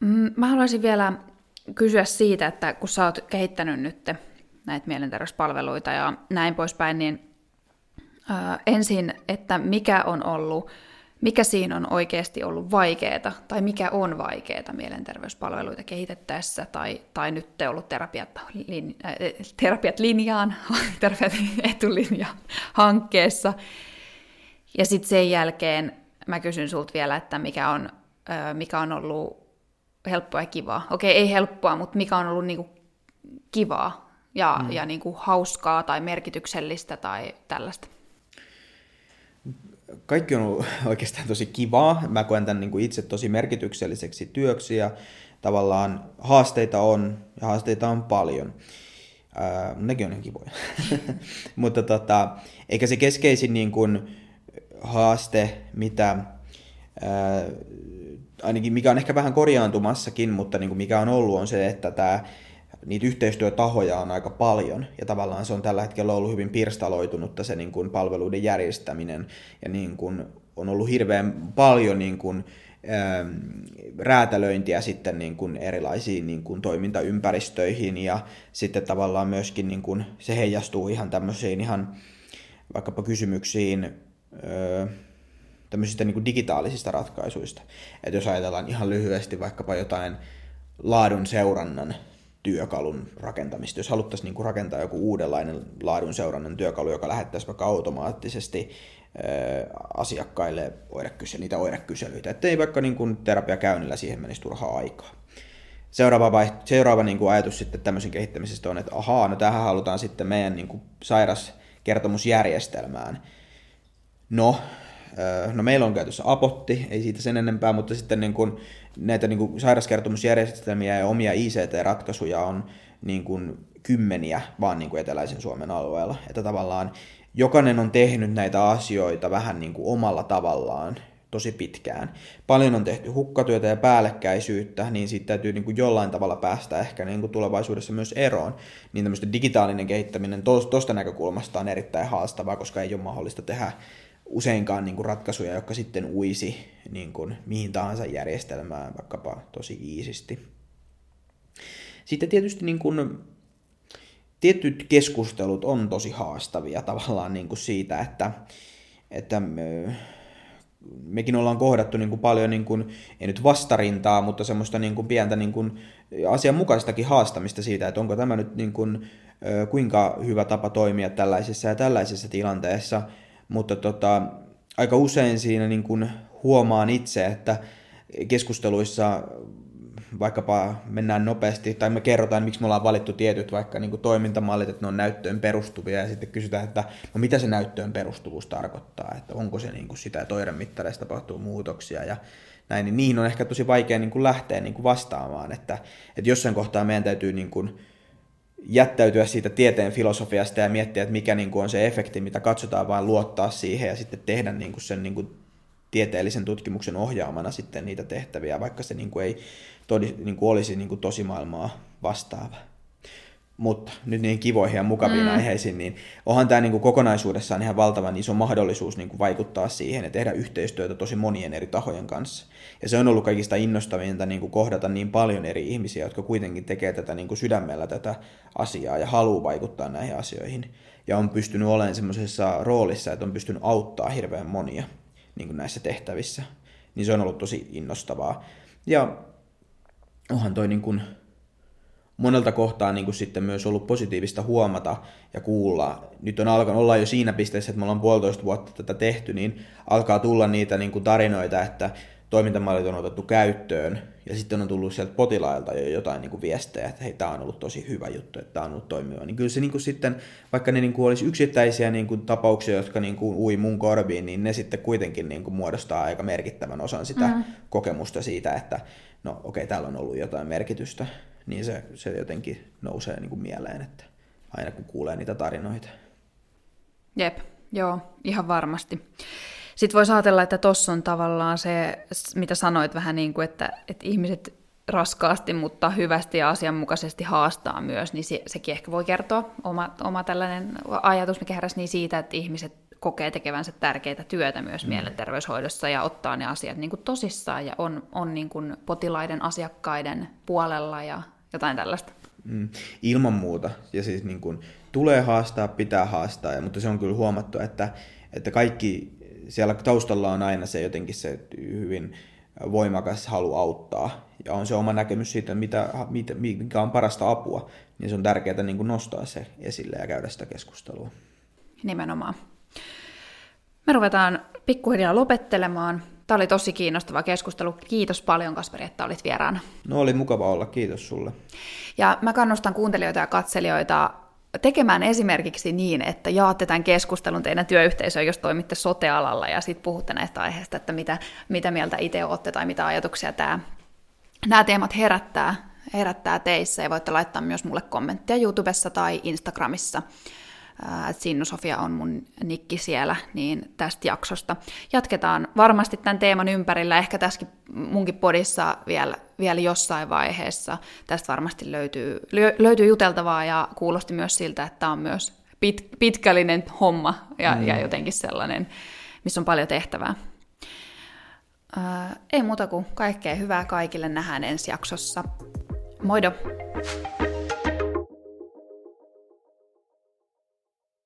Mm, mä haluaisin vielä kysyä siitä, että kun sä oot kehittänyt nyt näitä mielenterveyspalveluita ja näin poispäin, niin ensin, että mikä on ollut mikä siinä on oikeasti ollut vaikeaa, tai mikä on vaikeaa mielenterveyspalveluita kehitettäessä, tai, tai nyt te ollut terapiat, lin, äh, terapiat linjaan, terapiat etulinjaan hankkeessa. Ja sitten sen jälkeen mä kysyn sulta vielä, että mikä on, äh, mikä on ollut helppoa ja kivaa. Okei, ei helppoa, mutta mikä on ollut niinku kivaa ja, mm. ja niinku hauskaa tai merkityksellistä tai tällaista kaikki on ollut oikeastaan tosi kivaa. Mä koen tämän niin kuin itse tosi merkitykselliseksi työksi ja tavallaan haasteita on ja haasteita on paljon. Ää, nekin on ihan kivoja. Mutta tota, eikä se keskeisin niin kuin, haaste, mitä ää, ainakin mikä on ehkä vähän korjaantumassakin, mutta niin kuin mikä on ollut, on se, että tämä niitä yhteistyötahoja on aika paljon, ja tavallaan se on tällä hetkellä ollut hyvin pirstaloitunutta se niin kuin palveluiden järjestäminen, ja niin kuin on ollut hirveän paljon niin kuin, ää, ähm, räätälöintiä sitten niin kuin erilaisiin niin kuin toimintaympäristöihin, ja sitten tavallaan myöskin niin kuin se heijastuu ihan tämmöisiin ihan vaikkapa kysymyksiin, ää, äh, tämmöisistä niin kuin digitaalisista ratkaisuista. Että jos ajatellaan ihan lyhyesti vaikkapa jotain laadun seurannan työkalun rakentamista. Jos haluttaisiin niin rakentaa joku uudenlainen laadun seurannan työkalu, joka lähettäisi vaikka automaattisesti asiakkaille oirekysely, niitä oirekyselyitä, ettei vaikka niin kuin terapiakäynnillä siihen menisi turhaa aikaa. Seuraava, vai, seuraava niin kuin ajatus sitten tämmöisen kehittämisestä on, että ahaa, no tähän halutaan sitten meidän niin kuin sairaskertomusjärjestelmään. No, no meillä on käytössä Apotti, ei siitä sen enempää, mutta sitten niin kuin näitä niin kuin sairauskertomusjärjestelmiä ja omia ICT-ratkaisuja on niin kuin kymmeniä vaan niin kuin eteläisen Suomen alueella. Että tavallaan jokainen on tehnyt näitä asioita vähän niin kuin omalla tavallaan tosi pitkään. Paljon on tehty hukkatyötä ja päällekkäisyyttä, niin siitä täytyy niin kuin jollain tavalla päästä ehkä niin kuin tulevaisuudessa myös eroon. Niin tämmöistä digitaalinen kehittäminen tuosta näkökulmasta on erittäin haastavaa, koska ei ole mahdollista tehdä useinkaan niin kuin ratkaisuja, jotka sitten uisi niin kuin mihin tahansa järjestelmään, vaikkapa tosi iisisti. Sitten tietysti niin kuin, tietyt keskustelut on tosi haastavia tavallaan niin kuin siitä, että, että me, mekin ollaan kohdattu niin kuin paljon, niin kuin, ei nyt vastarintaa, mutta semmoista niin kuin pientä niin kuin asianmukaistakin haastamista siitä, että onko tämä nyt niin kuin, kuinka hyvä tapa toimia tällaisessa ja tällaisessa tilanteessa, mutta tota, aika usein siinä niin kuin huomaan itse, että keskusteluissa vaikkapa mennään nopeasti, tai me kerrotaan, miksi me ollaan valittu tietyt vaikka niin kuin toimintamallit, että ne on näyttöön perustuvia, ja sitten kysytään, että no mitä se näyttöön perustuvuus tarkoittaa, että onko se niin kuin sitä, että oiremittareissa tapahtuu muutoksia, ja näin, niin niihin on ehkä tosi vaikea niin kuin lähteä niin kuin vastaamaan, että, että jossain kohtaa meidän täytyy niin kuin jättäytyä siitä tieteen filosofiasta ja miettiä, että mikä niin kuin on se efekti, mitä katsotaan, vaan luottaa siihen ja sitten tehdä niin kuin sen niin kuin tieteellisen tutkimuksen ohjaamana sitten niitä tehtäviä, vaikka se niin kuin ei todi, niin kuin olisi niin kuin tosimaailmaa vastaava. Mutta nyt niin kivoihin ja mukaviin mm. aiheisiin, niin onhan tämä niin kuin kokonaisuudessaan ihan valtavan iso mahdollisuus niin kuin vaikuttaa siihen ja tehdä yhteistyötä tosi monien eri tahojen kanssa. Ja se on ollut kaikista innostavinta niin kuin kohdata niin paljon eri ihmisiä, jotka kuitenkin tekee tätä niin kuin sydämellä tätä asiaa ja haluaa vaikuttaa näihin asioihin. Ja on pystynyt olemaan semmoisessa roolissa, että on pystynyt auttaa hirveän monia niin kuin näissä tehtävissä. Niin se on ollut tosi innostavaa. Ja onhan toi niin kuin monelta kohtaa niin kuin sitten myös ollut positiivista huomata ja kuulla. Nyt on alkanut olla jo siinä pisteessä, että me ollaan puolitoista vuotta tätä tehty, niin alkaa tulla niitä niin kuin tarinoita, että toimintamallit on otettu käyttöön ja sitten on tullut sieltä potilailta jo jotain niin kuin viestejä, että hei, tämä on ollut tosi hyvä juttu, että tämä on ollut toimiva. Niin kyllä se niin kuin sitten, vaikka ne niin kuin olisi yksittäisiä niin kuin tapauksia, jotka niin kuin ui mun korviin, niin ne sitten kuitenkin niin kuin muodostaa aika merkittävän osan sitä mm. kokemusta siitä, että no okei, okay, täällä on ollut jotain merkitystä, niin se, se jotenkin nousee niin kuin mieleen, että aina kun kuulee niitä tarinoita. Jep, joo, ihan varmasti. Sitten voisi ajatella, että tuossa on tavallaan se, mitä sanoit vähän niin kuin, että, että ihmiset raskaasti, mutta hyvästi ja asianmukaisesti haastaa myös, niin se, sekin ehkä voi kertoa oma, oma tällainen ajatus, mikä heräsi niin siitä, että ihmiset kokee tekevänsä tärkeitä työtä myös mm. mielenterveyshoidossa ja ottaa ne asiat niin kuin tosissaan ja on, on niin kuin potilaiden, asiakkaiden puolella ja jotain tällaista. Mm, ilman muuta. Ja siis niin kuin, tulee haastaa, pitää haastaa, ja, mutta se on kyllä huomattu, että, että kaikki siellä taustalla on aina se jotenkin se hyvin voimakas halu auttaa. Ja on se oma näkemys siitä, mitä, mikä on parasta apua. Niin se on tärkeää niin kuin nostaa se esille ja käydä sitä keskustelua. Nimenomaan. Me ruvetaan pikkuhiljaa lopettelemaan. Tämä oli tosi kiinnostava keskustelu. Kiitos paljon, Kasperi, että olit vieraana. No oli mukava olla, kiitos sulle. Ja mä kannustan kuuntelijoita ja katselijoita tekemään esimerkiksi niin, että jaatte tämän keskustelun teidän työyhteisöön, jos toimitte sotealalla ja sitten puhutte näistä aiheista, että mitä, mitä mieltä itse olette tai mitä ajatuksia tämä, nämä teemat herättää, herättää teissä. Ja voitte laittaa myös mulle kommentteja YouTubessa tai Instagramissa Sinnu Sofia on mun nikki siellä, niin tästä jaksosta. Jatketaan varmasti tämän teeman ympärillä, ehkä tässäkin munkin podissa vielä, vielä jossain vaiheessa. Tästä varmasti löytyy, löytyy juteltavaa ja kuulosti myös siltä, että tämä on myös pit, pitkällinen homma ja, mm. ja jotenkin sellainen, missä on paljon tehtävää. Ää, ei muuta kuin kaikkea hyvää kaikille, nähdään ensi jaksossa. Moido!